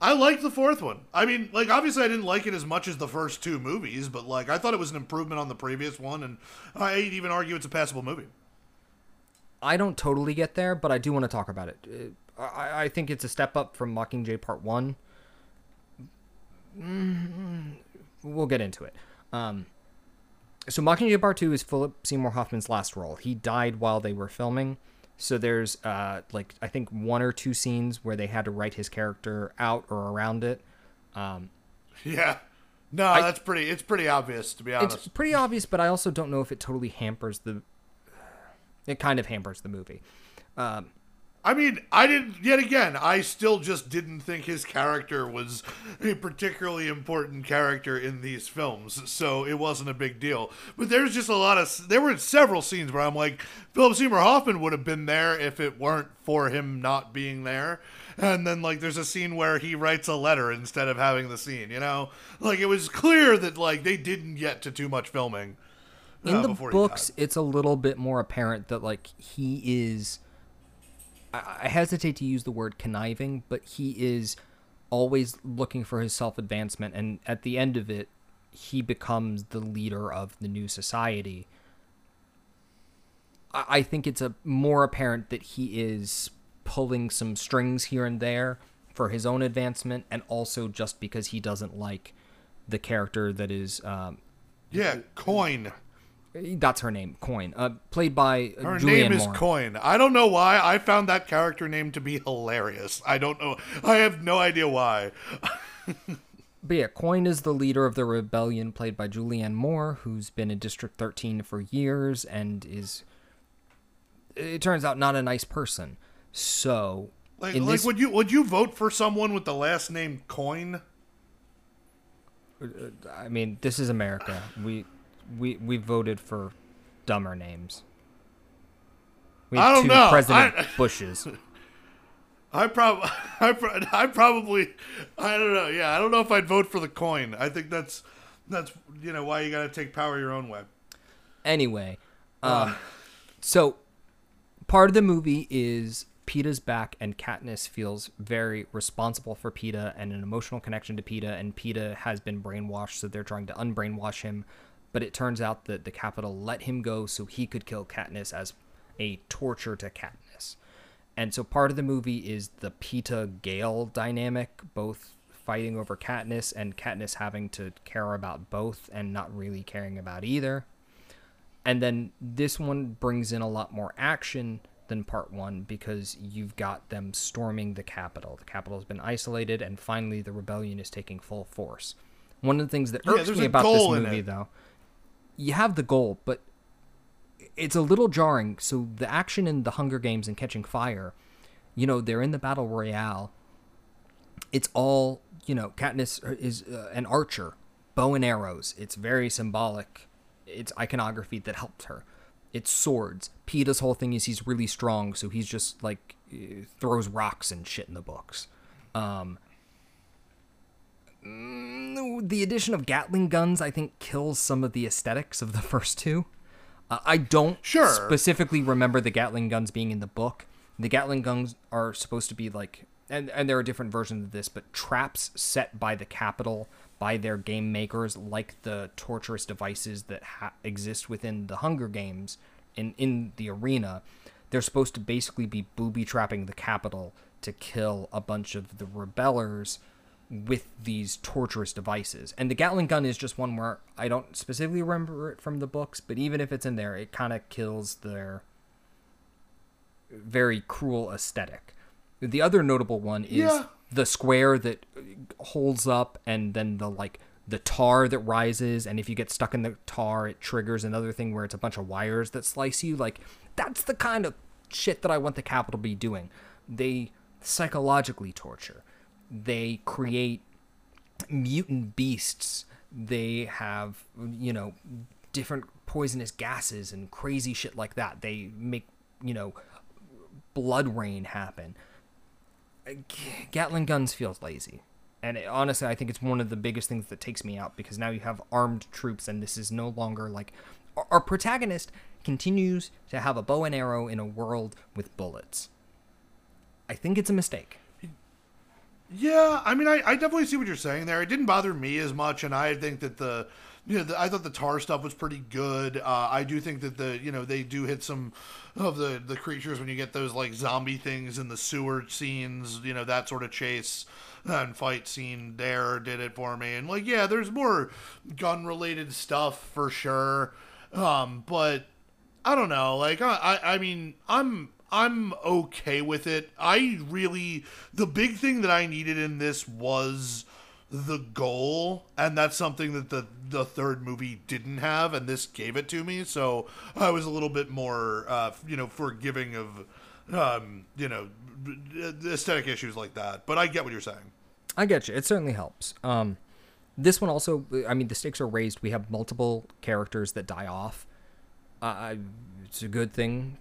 B: I like the fourth one. I mean, like obviously I didn't like it as much as the first two movies, but like I thought it was an improvement on the previous one, and I'd even argue it's a passable movie.
A: I don't totally get there, but I do want to talk about it. Uh, I, I think it's a step up from Mockingjay Part One. Mm, we'll get into it. Um, so Mockingjay Part Two is Philip Seymour Hoffman's last role. He died while they were filming, so there's uh, like I think one or two scenes where they had to write his character out or around it. Um,
B: Yeah, no, that's pretty. It's pretty obvious to be honest.
A: it's pretty obvious, but I also don't know if it totally hampers the. It kind of hampers the movie. Um,
B: I mean, I didn't. Yet again, I still just didn't think his character was a particularly important character in these films, so it wasn't a big deal. But there's just a lot of. There were several scenes where I'm like, Philip Seymour Hoffman would have been there if it weren't for him not being there. And then like, there's a scene where he writes a letter instead of having the scene. You know, like it was clear that like they didn't get to too much filming.
A: in
B: uh,
A: the books it's a little bit more apparent that like he is I, hesitate to use the word conniving but he is always looking for his self advancement, and at the end of it, he becomes the leader of the new society. I I think it's a more apparent that he is pulling some strings here and there for his own advancement, and also just because he doesn't like the character that is um,
B: Yeah, Coin.
A: That's her name, Coin, uh, played by uh,
B: Her
A: Julianne
B: name is
A: Moore.
B: Coin. I don't know why. I found that character name to be hilarious. I don't know. I have no idea why.
A: But yeah, Coin is the leader of the rebellion, played by Julianne Moore, who's been in District 13 for years and is, it turns out, not a nice person. So,
B: Like, like
A: this,
B: would you would you vote for someone with the last name Coin?
A: I mean, this is America. We we we voted for dumber names. We
B: I don't
A: two
B: know.
A: President
B: I-
A: Bushes.
B: I probably, I, pro- I probably I don't know. Yeah, I don't know if I'd vote for the coin. I think that's that's you know why you got to take power your own way.
A: Anyway, um, so part of the movie is Peeta's back, and Katniss feels very responsible for Peeta and an emotional connection to Peeta, and Peeta has been brainwashed, so they're trying to unbrainwash him. But it turns out that the Capitol let him go so he could kill Katniss as a torture to Katniss. And so part of the movie is the Peeta Gale dynamic, both fighting over Katniss and Katniss having to care about both and not really caring about either. And then this one brings in a lot more action than part one because you've got them storming the Capitol. The Capitol has been isolated, and finally the rebellion is taking full force. One of the things that
B: Yeah,
A: irks
B: there's
A: me about this movie, though, you have the goal, but it's a little jarring. So the action in the Hunger Games and Catching Fire, you know, they're in the battle royale. It's all you know. Katniss is uh, an archer, bow and arrows. It's very symbolic. It's iconography that helped her. It's swords. Peeta's whole thing is he's really strong, so he's just like uh, throws rocks and shit in the books. Um, mm, the addition of Gatling guns, I think, kills some of the aesthetics of the first two. Uh, I don't
B: Sure.
A: specifically remember the Gatling guns being in the book. The Gatling guns are supposed to be like, and, and there are different versions of this, but traps set by the Capitol by their game makers, like the torturous devices that ha- exist within the Hunger Games in in the arena. They're supposed to basically be booby trapping the Capitol to kill a bunch of the rebellers with these torturous devices. And the Gatling gun is just one where I don't specifically remember it from the books, but even if it's in there, it kind of kills their very cruel aesthetic. The other notable one is
B: Yeah.
A: the square that holds up and then the like the tar that rises and if you get stuck in the tar it triggers another thing where it's a bunch of wires that slice you like that's the kind of shit that I want the Capitol to be doing. They psychologically torture. They create mutant beasts. They have, you know, different poisonous gases and crazy shit like that. They make, you know, blood rain happen. Gatling guns feels lazy. And it, honestly, I think it's one of the biggest things that takes me out because now you have armed troops, and this is no longer like our protagonist continues to have a bow and arrow in a world with bullets. I think it's a mistake.
B: Yeah, I mean, I, I definitely see what you're saying there. It didn't bother me as much, and I think that the, you know, the, I thought the tar stuff was pretty good. Uh, I do think that the, you know, they do hit some of the the creatures when you get those like zombie things in the sewer scenes. You know, that sort of chase and fight scene there did it for me. And like, yeah, there's more gun related stuff for sure. Um, but I don't know. Like I, I, I mean, I'm I'm okay with it. I really the big thing that I needed in this was the goal, and that's something that the the third movie didn't have, and this gave it to me. So I was a little bit more, uh, you know, forgiving of, um, you know, aesthetic issues like that. But I get what you're saying.
A: I get you. It certainly helps. Um, this one also, I mean, the stakes are raised. We have multiple characters that die off. Uh, it's a good thing,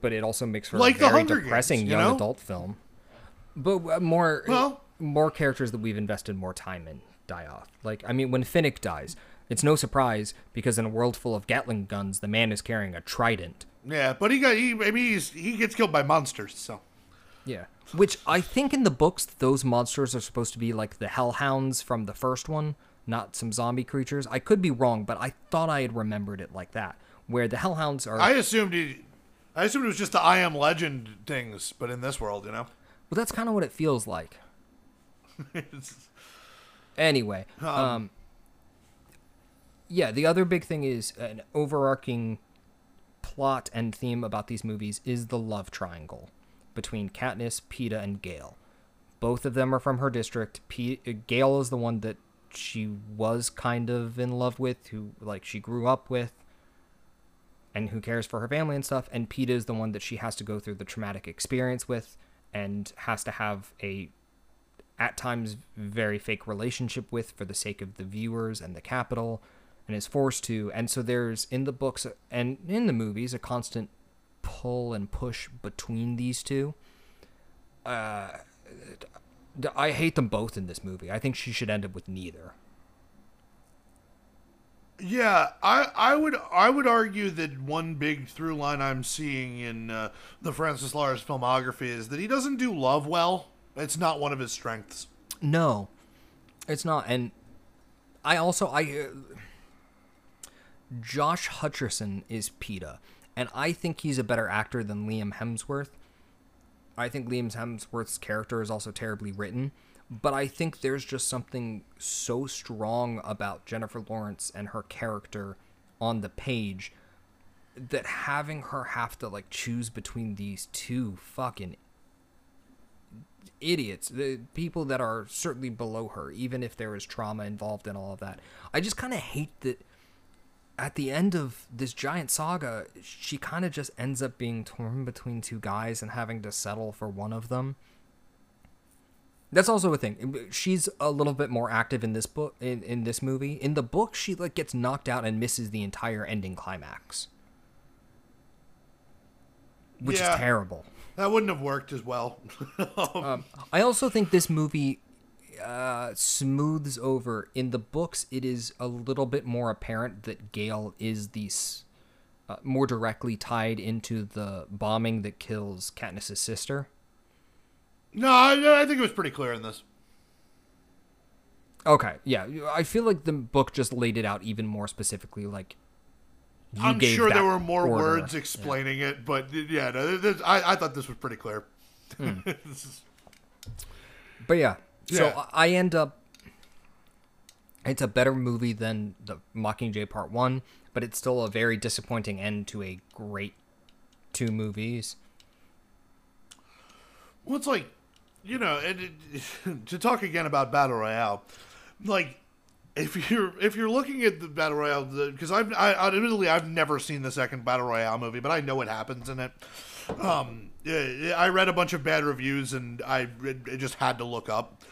A: but it also makes for
B: Like
A: a very depressing
B: Games, you
A: young
B: know?
A: adult film. But uh, more,
B: Well-
A: more characters that we've invested more time in die off. Like, I mean, when Finnick dies, it's no surprise because in a world full of Gatling guns, the man is carrying a trident.
B: Yeah, but he got he. I mean, he's, he gets killed by monsters. So
A: Yeah. Which I think in the books, those monsters are supposed to be like the hellhounds from the first one, not some zombie creatures. I could be wrong, but I thought I had remembered it like that, where the hellhounds are.
B: I assumed he, I assumed it was just the I Am Legend things, but in this world, you know.
A: well, that's kind of what it feels like. Anyway, um, yeah, the other big thing is an overarching plot and theme about these movies is the love triangle between Katniss, Peeta, and Gale. Both of them are from her district. P- Gale is the one that she was kind of in love with, who like she grew up with, and who cares for her family and stuff. And Peeta is the one that she has to go through the traumatic experience with, and has to have a at times very fake relationship with for the sake of the viewers and the Capitol and is forced to. And so there's in the books and in the movies a constant pull and push between these two. Uh i hate them both in this movie. I think she should end up with neither
B: Yeah, I, I would I would argue that one big through line I'm seeing in uh, the Francis Lawrence filmography is that he doesn't do love well. It's not one of his strengths.
A: No, it's not. And I also I uh, Josh Hutcherson is Peeta, and I think he's a better actor than Liam Hemsworth. I think Liam Hemsworth's character is also terribly written, but I think there's just something so strong about Jennifer Lawrence and her character on the page that having her have to like choose between these two fucking idiots, the people that are certainly below her, even if there is trauma involved in all of that. I just kind of hate that at the end of this giant saga, she kind of just ends up being torn between two guys and having to settle for one of them. That's also a thing. She's a little bit more active in this book in, in this movie. In the book, she like gets knocked out and misses the entire ending climax. Which
B: Yeah.
A: is terrible.
B: That wouldn't have worked as well.
A: Um, I also think this movie uh, smooths over. In the books, it is a little bit more apparent that Gale is the uh, more directly tied into the bombing that kills Katniss' sister.
B: No, I, I think it was pretty clear in this.
A: Okay, yeah, I feel like the book just laid it out even more specifically. Like,
B: I'm sure there were more
A: order.
B: words explaining it, but yeah, no, this, I, I thought this was pretty clear.
A: Hmm.
B: This is-
A: But yeah, so
B: Yeah.
A: I I end up. It's a better movie than the Mockingjay Part One, but it's still a very disappointing end to a great two movies.
B: Well, it's like, you know, and it, to talk again about battle royale, like if you're if you're looking at the battle royale, because I've I, admittedly I've never seen the second battle royale movie, but I know what happens in it. Um, I read a bunch of bad reviews, and I it, it just had to look up.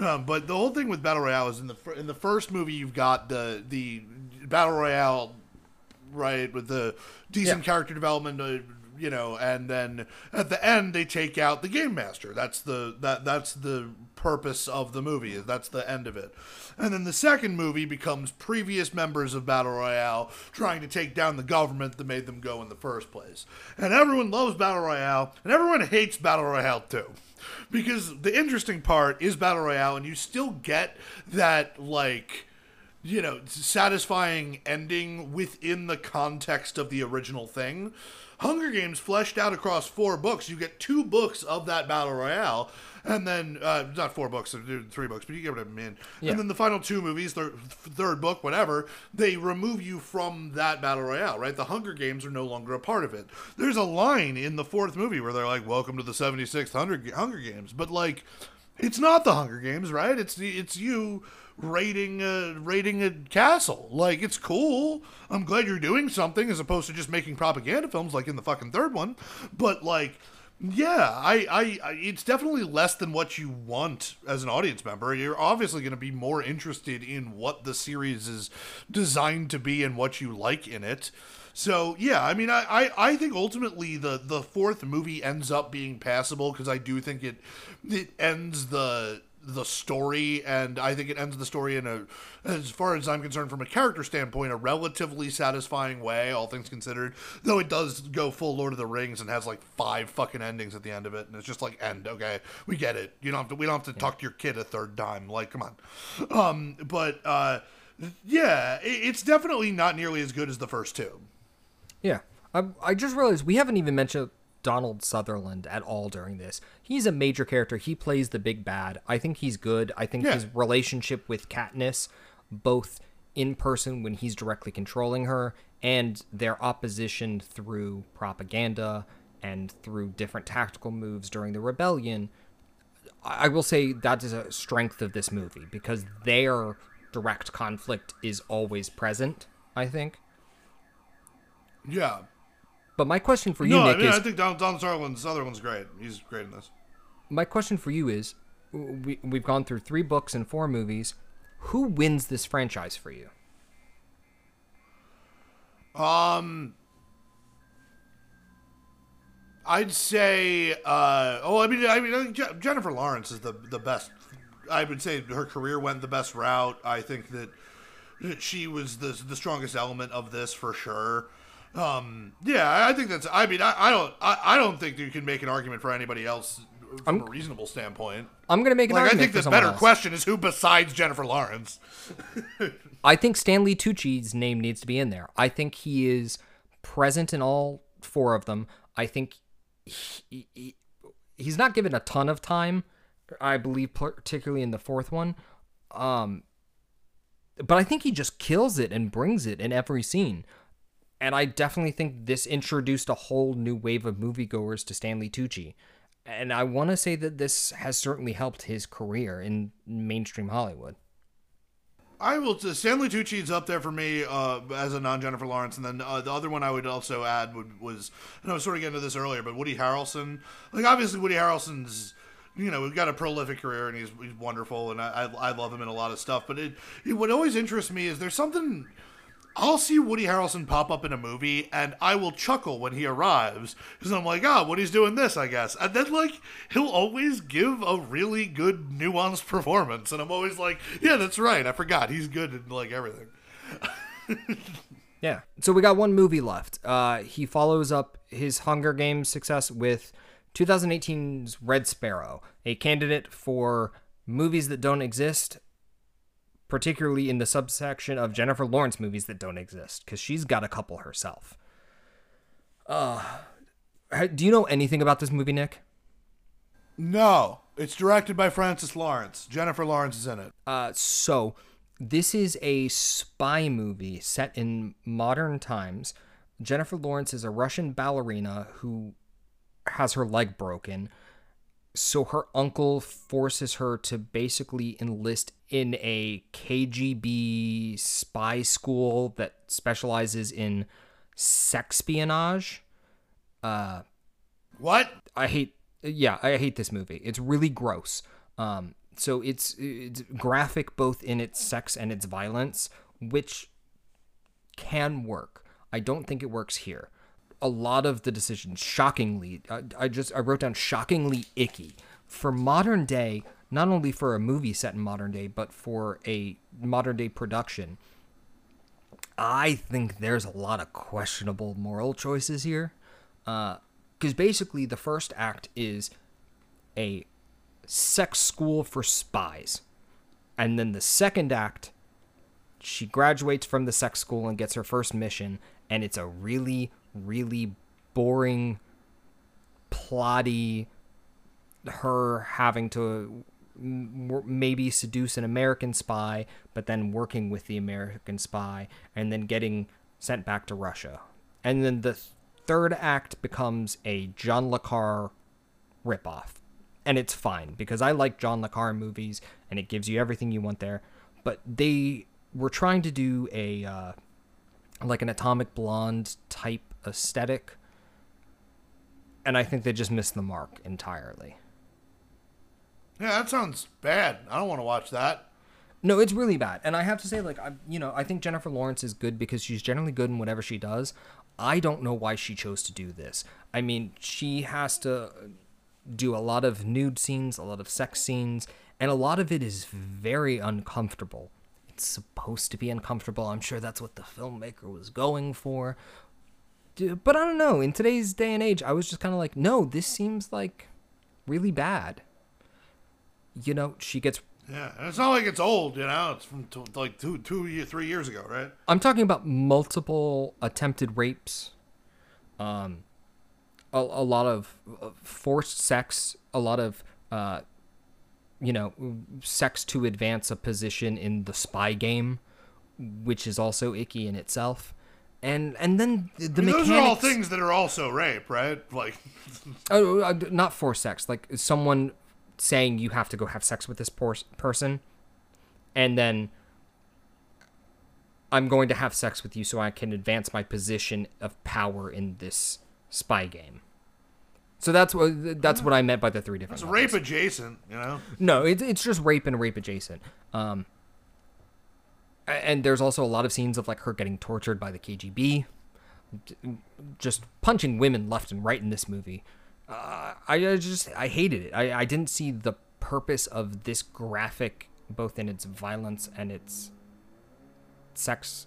B: Um, but the whole thing with battle royale is in the in the first movie you've got the the battle royale right with the decent
A: Yeah.
B: character development uh, you know and then at the end they take out the game master. That's the that that's the purpose of the movie that's the end of it. And then the second movie becomes previous members of battle royale trying to take down the government that made them go in the first place. And everyone loves battle royale and everyone hates battle royale too. Because the interesting part is battle royale and you still get that like you know, satisfying ending within the context of the original thing. Hunger Games fleshed out across four books. You get two books of that battle royale, and then uh, not four books, uh, three books, but you get what I mean.
A: Yeah.
B: And then the final two movies, third, third book, whatever, they remove you from that battle royale. Right? The Hunger Games are no longer a part of it. There's a line in the fourth movie where they're like, "Welcome to the 76th Hunger Hunger Games," but like. It's not the Hunger Games, right? It's the it's you raiding a raiding a castle. Like it's cool. I'm glad you're doing something as opposed to just making propaganda films like in the fucking third one. But like yeah, I, I, I it's definitely less than what you want as an audience member. You're obviously going to be more interested in what the series is designed to be and what you like in it. So yeah, I mean, I, I, I think ultimately the, the fourth movie ends up being passable because I do think it it ends the the story, and I think it ends the story in a, as far as I'm concerned, from a character standpoint, a relatively satisfying way, all things considered. Though it does go full Lord of the Rings and has like five fucking endings at the end of it, and it's just like end. Okay, we get it. You don't have to. We don't have to talk to your kid a third time. Like, come on. Um, but uh, yeah, it, it's definitely not nearly as good as the first two.
A: Yeah. I, I just realized we haven't even mentioned Donald Sutherland at all during this. He's a major character. He plays the big bad. I think he's good. I think
B: Yeah.
A: his relationship with Katniss, both in person when he's directly controlling her, and their opposition through propaganda and through different tactical moves during the rebellion, I I will say that is a strength of this movie because their direct conflict is always present, I think.
B: Yeah.
A: But my question for you,
B: No,
A: Nick,
B: I mean
A: is
B: I think Don, Don Sutherland, Sutherland's great. He's great in this.
A: my question for you is we, we've gone through three books and four movies who wins this franchise for you
B: Um, I'd say. Uh, oh, I mean, I mean, I think Je- Jennifer Lawrence is the the best. I would say her career went the best route. I think that she was the the strongest element of this for sure. Um, yeah, I think that's. I mean, I, I don't. I, I don't think you can make an argument for anybody else from a reasonable standpoint.
A: i'm gonna make an
B: Like, I think the better
A: else.
B: question is who besides Jennifer Lawrence.
A: i think stanley tucci's name needs to be in there i think he is present in all four of them i think he, he, he's not given a ton of time i believe particularly in the fourth one um but i think he just kills it and brings it in every scene and I definitely think this introduced a whole new wave of moviegoers to Stanley Tucci. And I want to say that this has certainly helped his career in mainstream Hollywood.
B: I will. Stanley Tucci's up there for me uh, as a non Jennifer Lawrence, and then uh, the other one I would also add would, was, and I was sort of getting to this earlier, but Woody Harrelson. Like obviously Woody Harrelson's, you know, we've got a prolific career and he's he's wonderful, and I I, I love him in a lot of stuff. But it, it what always interests me is there's something. I'll see Woody Harrelson pop up in a movie, and I will chuckle when he arrives because I'm like, ah, Woody's doing this, I guess. And then like he'll always give a really good nuanced performance, and I'm always like, yeah, that's right. I forgot he's good in like everything.
A: Yeah. So we got one movie left. Uh, he follows up his Hunger Games success with 2018's Red Sparrow, a candidate for movies that don't exist, particularly in the subsection of Jennifer Lawrence movies that don't exist, because she's got a couple herself. Uh, do you know anything about this movie, Nick?
B: No, it's directed by Francis Lawrence. Jennifer Lawrence is in it.
A: Uh, so this is a spy movie set in modern times. Jennifer Lawrence is a Russian ballerina who has her leg broken. So her uncle forces her to basically enlist in a KGB spy school that specializes in sexpionage.
B: Uh What?
A: I hate yeah, I hate this movie. It's really gross. Um so it's it's graphic both in its sex and its violence, which can work. I don't think it works here. A lot of the decisions shockingly I, I just I wrote down shockingly icky for modern day, not only for a movie set in modern day, but for a modern day production. I think there's a lot of questionable moral choices here. Uh, because basically, the first act is a sex school for spies. And then the second act, she graduates from the sex school and gets her first mission. And it's a really, really boring, plotty, her having to maybe seduce an American spy, but then working with the American spy, and then getting sent back to Russia. And then the third act becomes a John Le Carre ripoff. And it's fine because I like John Le Carre movies and it gives you everything you want there. But they were trying to do a uh, like an Atomic Blonde type aesthetic. And I think they just missed the mark entirely.
B: Yeah, that sounds bad. I don't want to watch that.
A: No, it's really bad. And I have to say, like, I, you know, I think Jennifer Lawrence is good because she's generally good in whatever she does. I don't know why she chose to do this. I mean, she has to do a lot of nude scenes, a lot of sex scenes, and a lot of it is very uncomfortable. It's supposed to be uncomfortable. I'm sure that's what the filmmaker was going for. But I don't know. In today's day and age, I was just kind of like, no, this seems like really bad. You know, she gets.
B: Yeah, and it's not like it's old, you know. It's from t- like two, two, year, three years ago, right?
A: I'm talking about multiple attempted rapes, um, a, a lot of uh, forced sex, a lot of, uh, you know, sex to advance a position in the spy game, which is also icky in itself. And and then the,
B: I mean,
A: mechanics.
B: those are all things that are also rape, right? Like,
A: Oh, uh, not for sex. Like someone saying you have to go have sex with this por- person, and then I'm going to have sex with you so I can advance my position of power in this spy game. So that's what that's what I meant by the three different.
B: it's rape adjacent, you know.
A: No, it's it's just rape and rape adjacent. Um, and there's also a lot of scenes of like her getting tortured by the KGB, just punching women left and right in this movie. Uh, I, I just I hated it. I I didn't see the purpose of this graphic, both in its violence and its sex.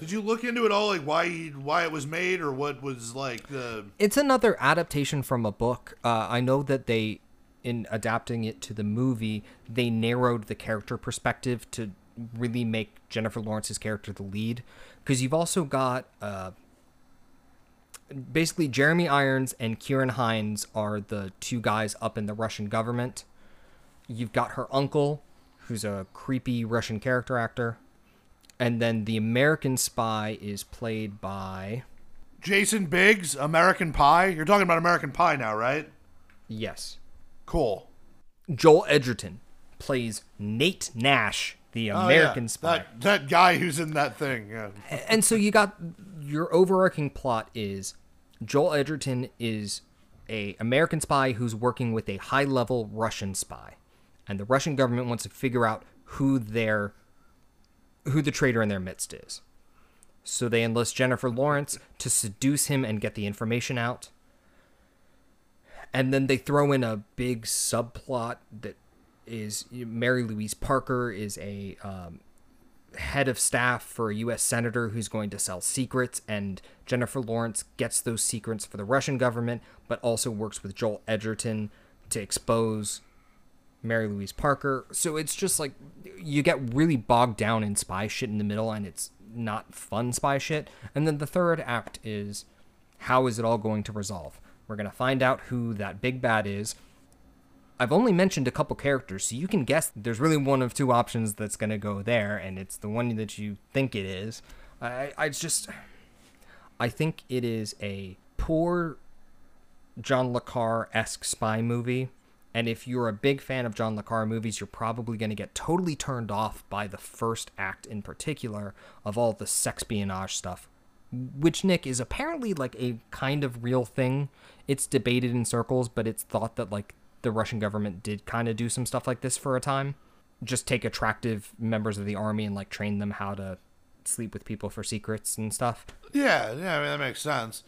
B: Did you look into it all, like why why it was made, or what was like the?
A: It's another adaptation from a book. Uh, I know that they, in adapting it to the movie, they narrowed the character perspective to really make Jennifer Lawrence's character the lead. Because you've also got uh, basically Jeremy Irons and Ciarán Hinds are the two guys up in the Russian government. You've got her uncle, who's a creepy Russian character actor. And then the American spy is played by.
B: Jason Biggs, American Pie. You're talking about American Pie now, right?
A: Yes.
B: Cool.
A: Joel Edgerton plays Nate Nash, the
B: Oh, yeah.
A: American spy.
B: That that guy who's in that thing. Yeah.
A: And so you got your overarching plot is Joel Edgerton is a American spy who's working with a high-level Russian spy. And the Russian government wants to figure out who their who the traitor in their midst is. So they enlist Jennifer Lawrence to seduce him and get the information out. And then they throw in a big subplot that is Mary Louise Parker is a um, head of staff for a U.S. senator who's going to sell secrets, and Jennifer Lawrence gets those secrets for the Russian government, but also works with Joel Edgerton to expose Mary Louise Parker. So it's just like you get really bogged down in spy shit in the middle, and it's not fun spy shit. And then the third act is how is it all going to resolve? We're going to find out who that big bad is. I've only mentioned a couple characters, so you can guess there's really one of two options that's going to go there, and it's the one that you think it is. I, I just. I think it is a poor John Le Carre esque spy movie. And if you're a big fan of John Le movies, you're probably going to get totally turned off by the first act in particular of all the sexpionage stuff, which, Nick, is apparently like a kind of real thing. It's debated in circles, but it's thought that like the Russian government did kind of do some stuff like this for a time. Just take attractive members of the army and like train them how to sleep with people for secrets and stuff.
B: Yeah, yeah, I mean that makes sense.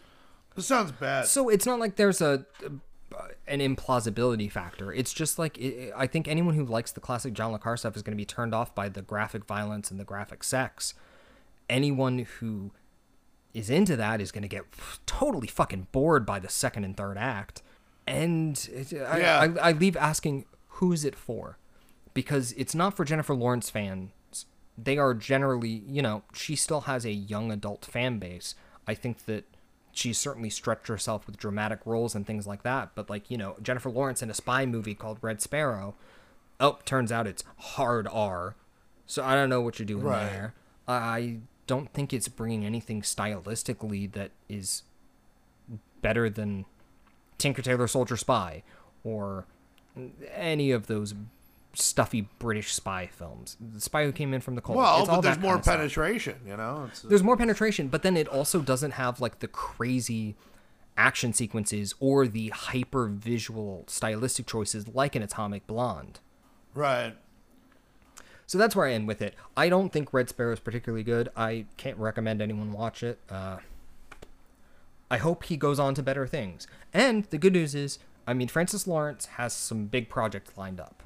B: This sounds bad.
A: So it's not like there's a an implausibility factor. It's just like it, I think anyone who likes the classic John Le Carre stuff is going to be turned off by the graphic violence and the graphic sex. Anyone who is into that is going to get totally fucking bored by the second and third act. And it, I,
B: Yeah.
A: I, I leave asking, who's it for? Because it's not for Jennifer Lawrence fans. They are generally, you know, she still has a young adult fan base. I think that she's certainly stretched herself with dramatic roles and things like that. But like, you know, Jennifer Lawrence in a spy movie called Red Sparrow. Oh, turns out it's hard R. So I don't know what you're doing
B: Right.
A: there. I don't think it's bringing anything stylistically that is better than Tinker Tailor Soldier Spy or any of those stuffy British spy films. The Spy Who Came In from the Cold.
B: well,
A: it's all
B: but there's more
A: of stuff.
B: penetration, you know. It's,
A: There's more penetration, but then it also doesn't have like the crazy action sequences or the hyper visual stylistic choices like an Atomic Blonde.
B: right.
A: So that's where I end with it. I don't think Red Sparrow is particularly good. I can't recommend anyone watch it. Uh, I hope he goes on to better things. And the good news is, I mean, Francis Lawrence has some big projects lined up.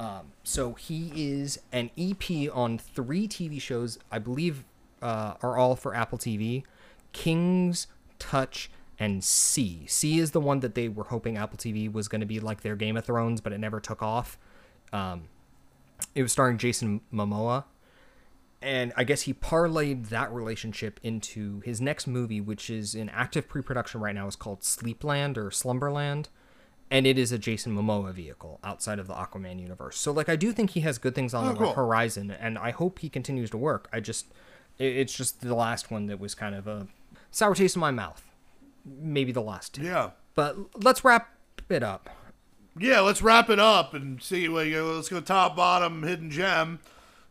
A: Um, so he is an EP on three TV shows, I believe, uh, are all for Apple TV Kings, Touch, and See. See is the one that they were hoping Apple TV was going to be like their Game of Thrones, but it never took off. Um, it was starring Jason Momoa. And I guess he parlayed that relationship into his next movie, which is in active pre production right now. is called Sleepland or Slumberland and it is a Jason Momoa vehicle outside of the Aquaman universe. So like I do think he has good things on
B: Oh,
A: the
B: cool.
A: horizon and I hope he continues to work. I just it's just the last one that was kind of a sour taste in my mouth. Maybe the last two.
B: Yeah.
A: But let's wrap it up.
B: Yeah, let's wrap it up and see. Well, you go, let's go top, bottom, hidden gem,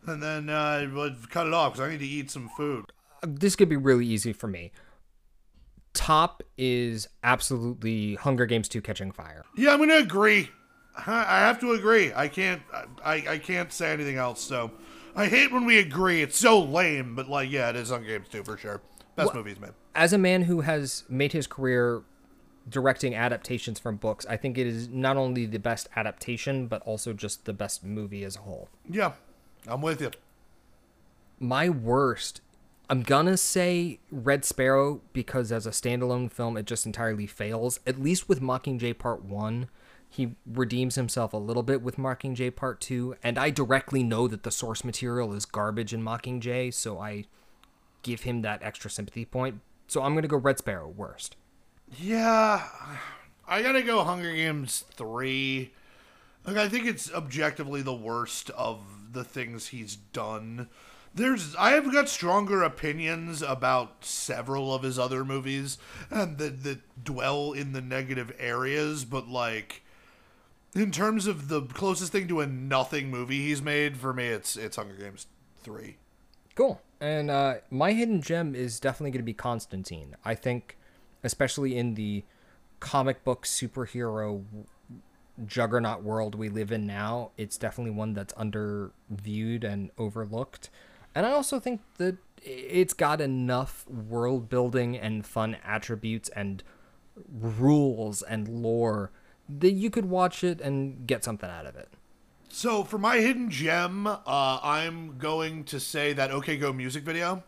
B: and then uh, we'll cut it off because I need to eat some food.
A: This could be really easy for me. Top is absolutely Hunger Games 2 Catching Fire.
B: Yeah, I'm gonna agree. I I have to agree. I can't. I, I can't say anything else. So, I hate when we agree. It's so lame. But like, yeah, it is on Games too for sure. Best movies, man.
A: as a man who has made his career directing adaptations from books, I think it is not only the best adaptation, but also just the best movie as a whole.
B: Yeah, I'm with you.
A: My worst, I'm gonna say Red Sparrow because as a standalone film, it just entirely fails. At least with Mockingjay Part 1, he redeems himself a little bit with Mockingjay Part 2, and I directly know that the source material is garbage in Mockingjay, so I give him that extra sympathy point. So I'm gonna go Red Sparrow worst.
B: Yeah, I gotta go Hunger Games three. Like I think it's objectively the worst of the things he's done. There's I have got stronger opinions about several of his other movies and that that dwell in the negative areas, but like in terms of the closest thing to a nothing movie he's made, for me it's it's Hunger Games three.
A: Cool. And uh, my hidden gem is definitely going to be Constantine. I think, especially in the comic book superhero juggernaut world we live in now, it's definitely one that's underviewed and overlooked. And I also think that it's got enough world building and fun attributes and rules and lore that you could watch it and get something out of it.
B: So for my hidden gem, uh, I'm going to say that OK Go music video.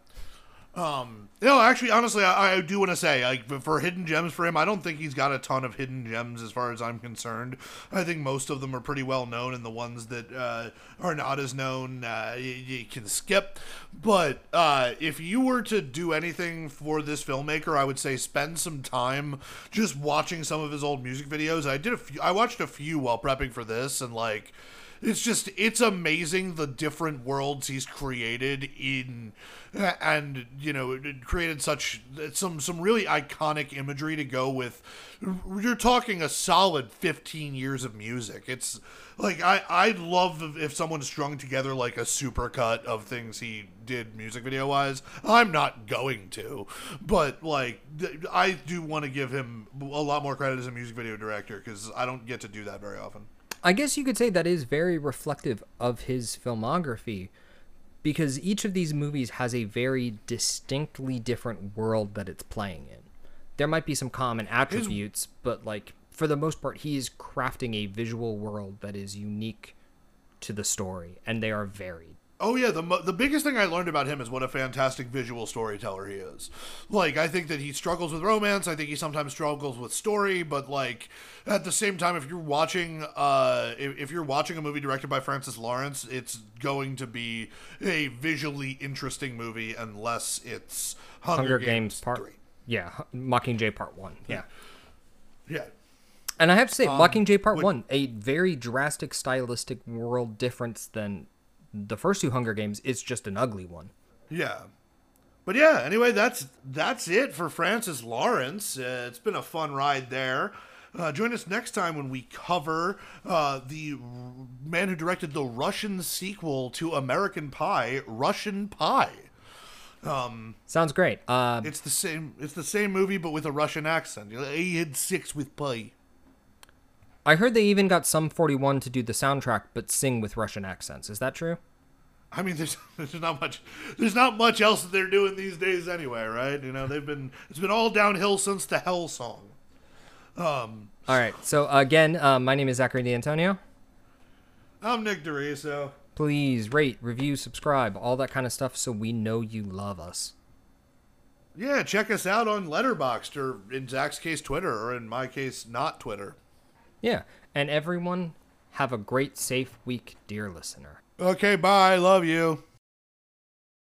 B: Um, no, actually, honestly, I, I do want to say, like, for hidden gems for him, I don't think he's got a ton of hidden gems as far as I'm concerned. I think most of them are pretty well known, and the ones that uh, are not as known, uh, you, you can skip. But uh, if you were to do anything for this filmmaker, I would say spend some time just watching some of his old music videos. I did a few, I watched a few while prepping for this, and like it's just it's amazing the different worlds he's created in and you know created such some some really iconic imagery to go with. You're talking a solid 15 years of music. It's like i i'd love if- if someone strung together like a supercut of things he did music video wise i'm not going to. But like i do want to give him a lot more credit as a music video director because i don't get to do that very often
A: I guess you could say that is very reflective of his filmography because each of these movies has a very distinctly different world that it's playing in. There might be some common attributes, but like for the most part he is crafting a visual world that is unique to the story and they are varied.
B: Oh yeah, the the biggest thing I learned about him is what a fantastic visual storyteller he is. Like I think that he struggles with romance. I think he sometimes struggles with story, but like at the same time, if you're watching, uh, if, if you're watching a movie directed by Francis Lawrence, it's going to be a visually interesting movie unless it's Hunger,
A: Hunger
B: Games,
A: Games part
B: three.
A: Yeah, Mockingjay part 1. Yeah.
B: Yeah,
A: And I have to say, Mockingjay Part
B: would-
A: 1, a very drastic stylistic world difference than the first two Hunger Games. It's just an ugly one.
B: Yeah. But yeah, anyway, that's that's it for Francis Lawrence. Uh, it's been a fun ride there. Uh, join us next time when we cover uh, the r- man who directed the Russian sequel to American Pie, Russian Pie.
A: Um, Sounds great. Uh,
B: It's the same. It's the same movie, but with a Russian accent. He had six with pie.
A: I heard they even got Sum 41 to do the soundtrack but sing with Russian accents. Is that true?
B: I mean, there's there's not much there's not much else that they're doing these days anyway, right? You know, they've been it's been all downhill since the Hell song.
A: Um, all right. So again, uh, my name is Zachary D'Antonio.
B: I'm Nick DeRiso.
A: Please rate, review, subscribe, all that kind of stuff, so we know you love us.
B: Yeah, check us out on Letterboxd or in Zach's case, Twitter, or in my case, not Twitter.
A: Yeah. And everyone, have a great, safe week, dear listener.
B: Okay, bye. Love you.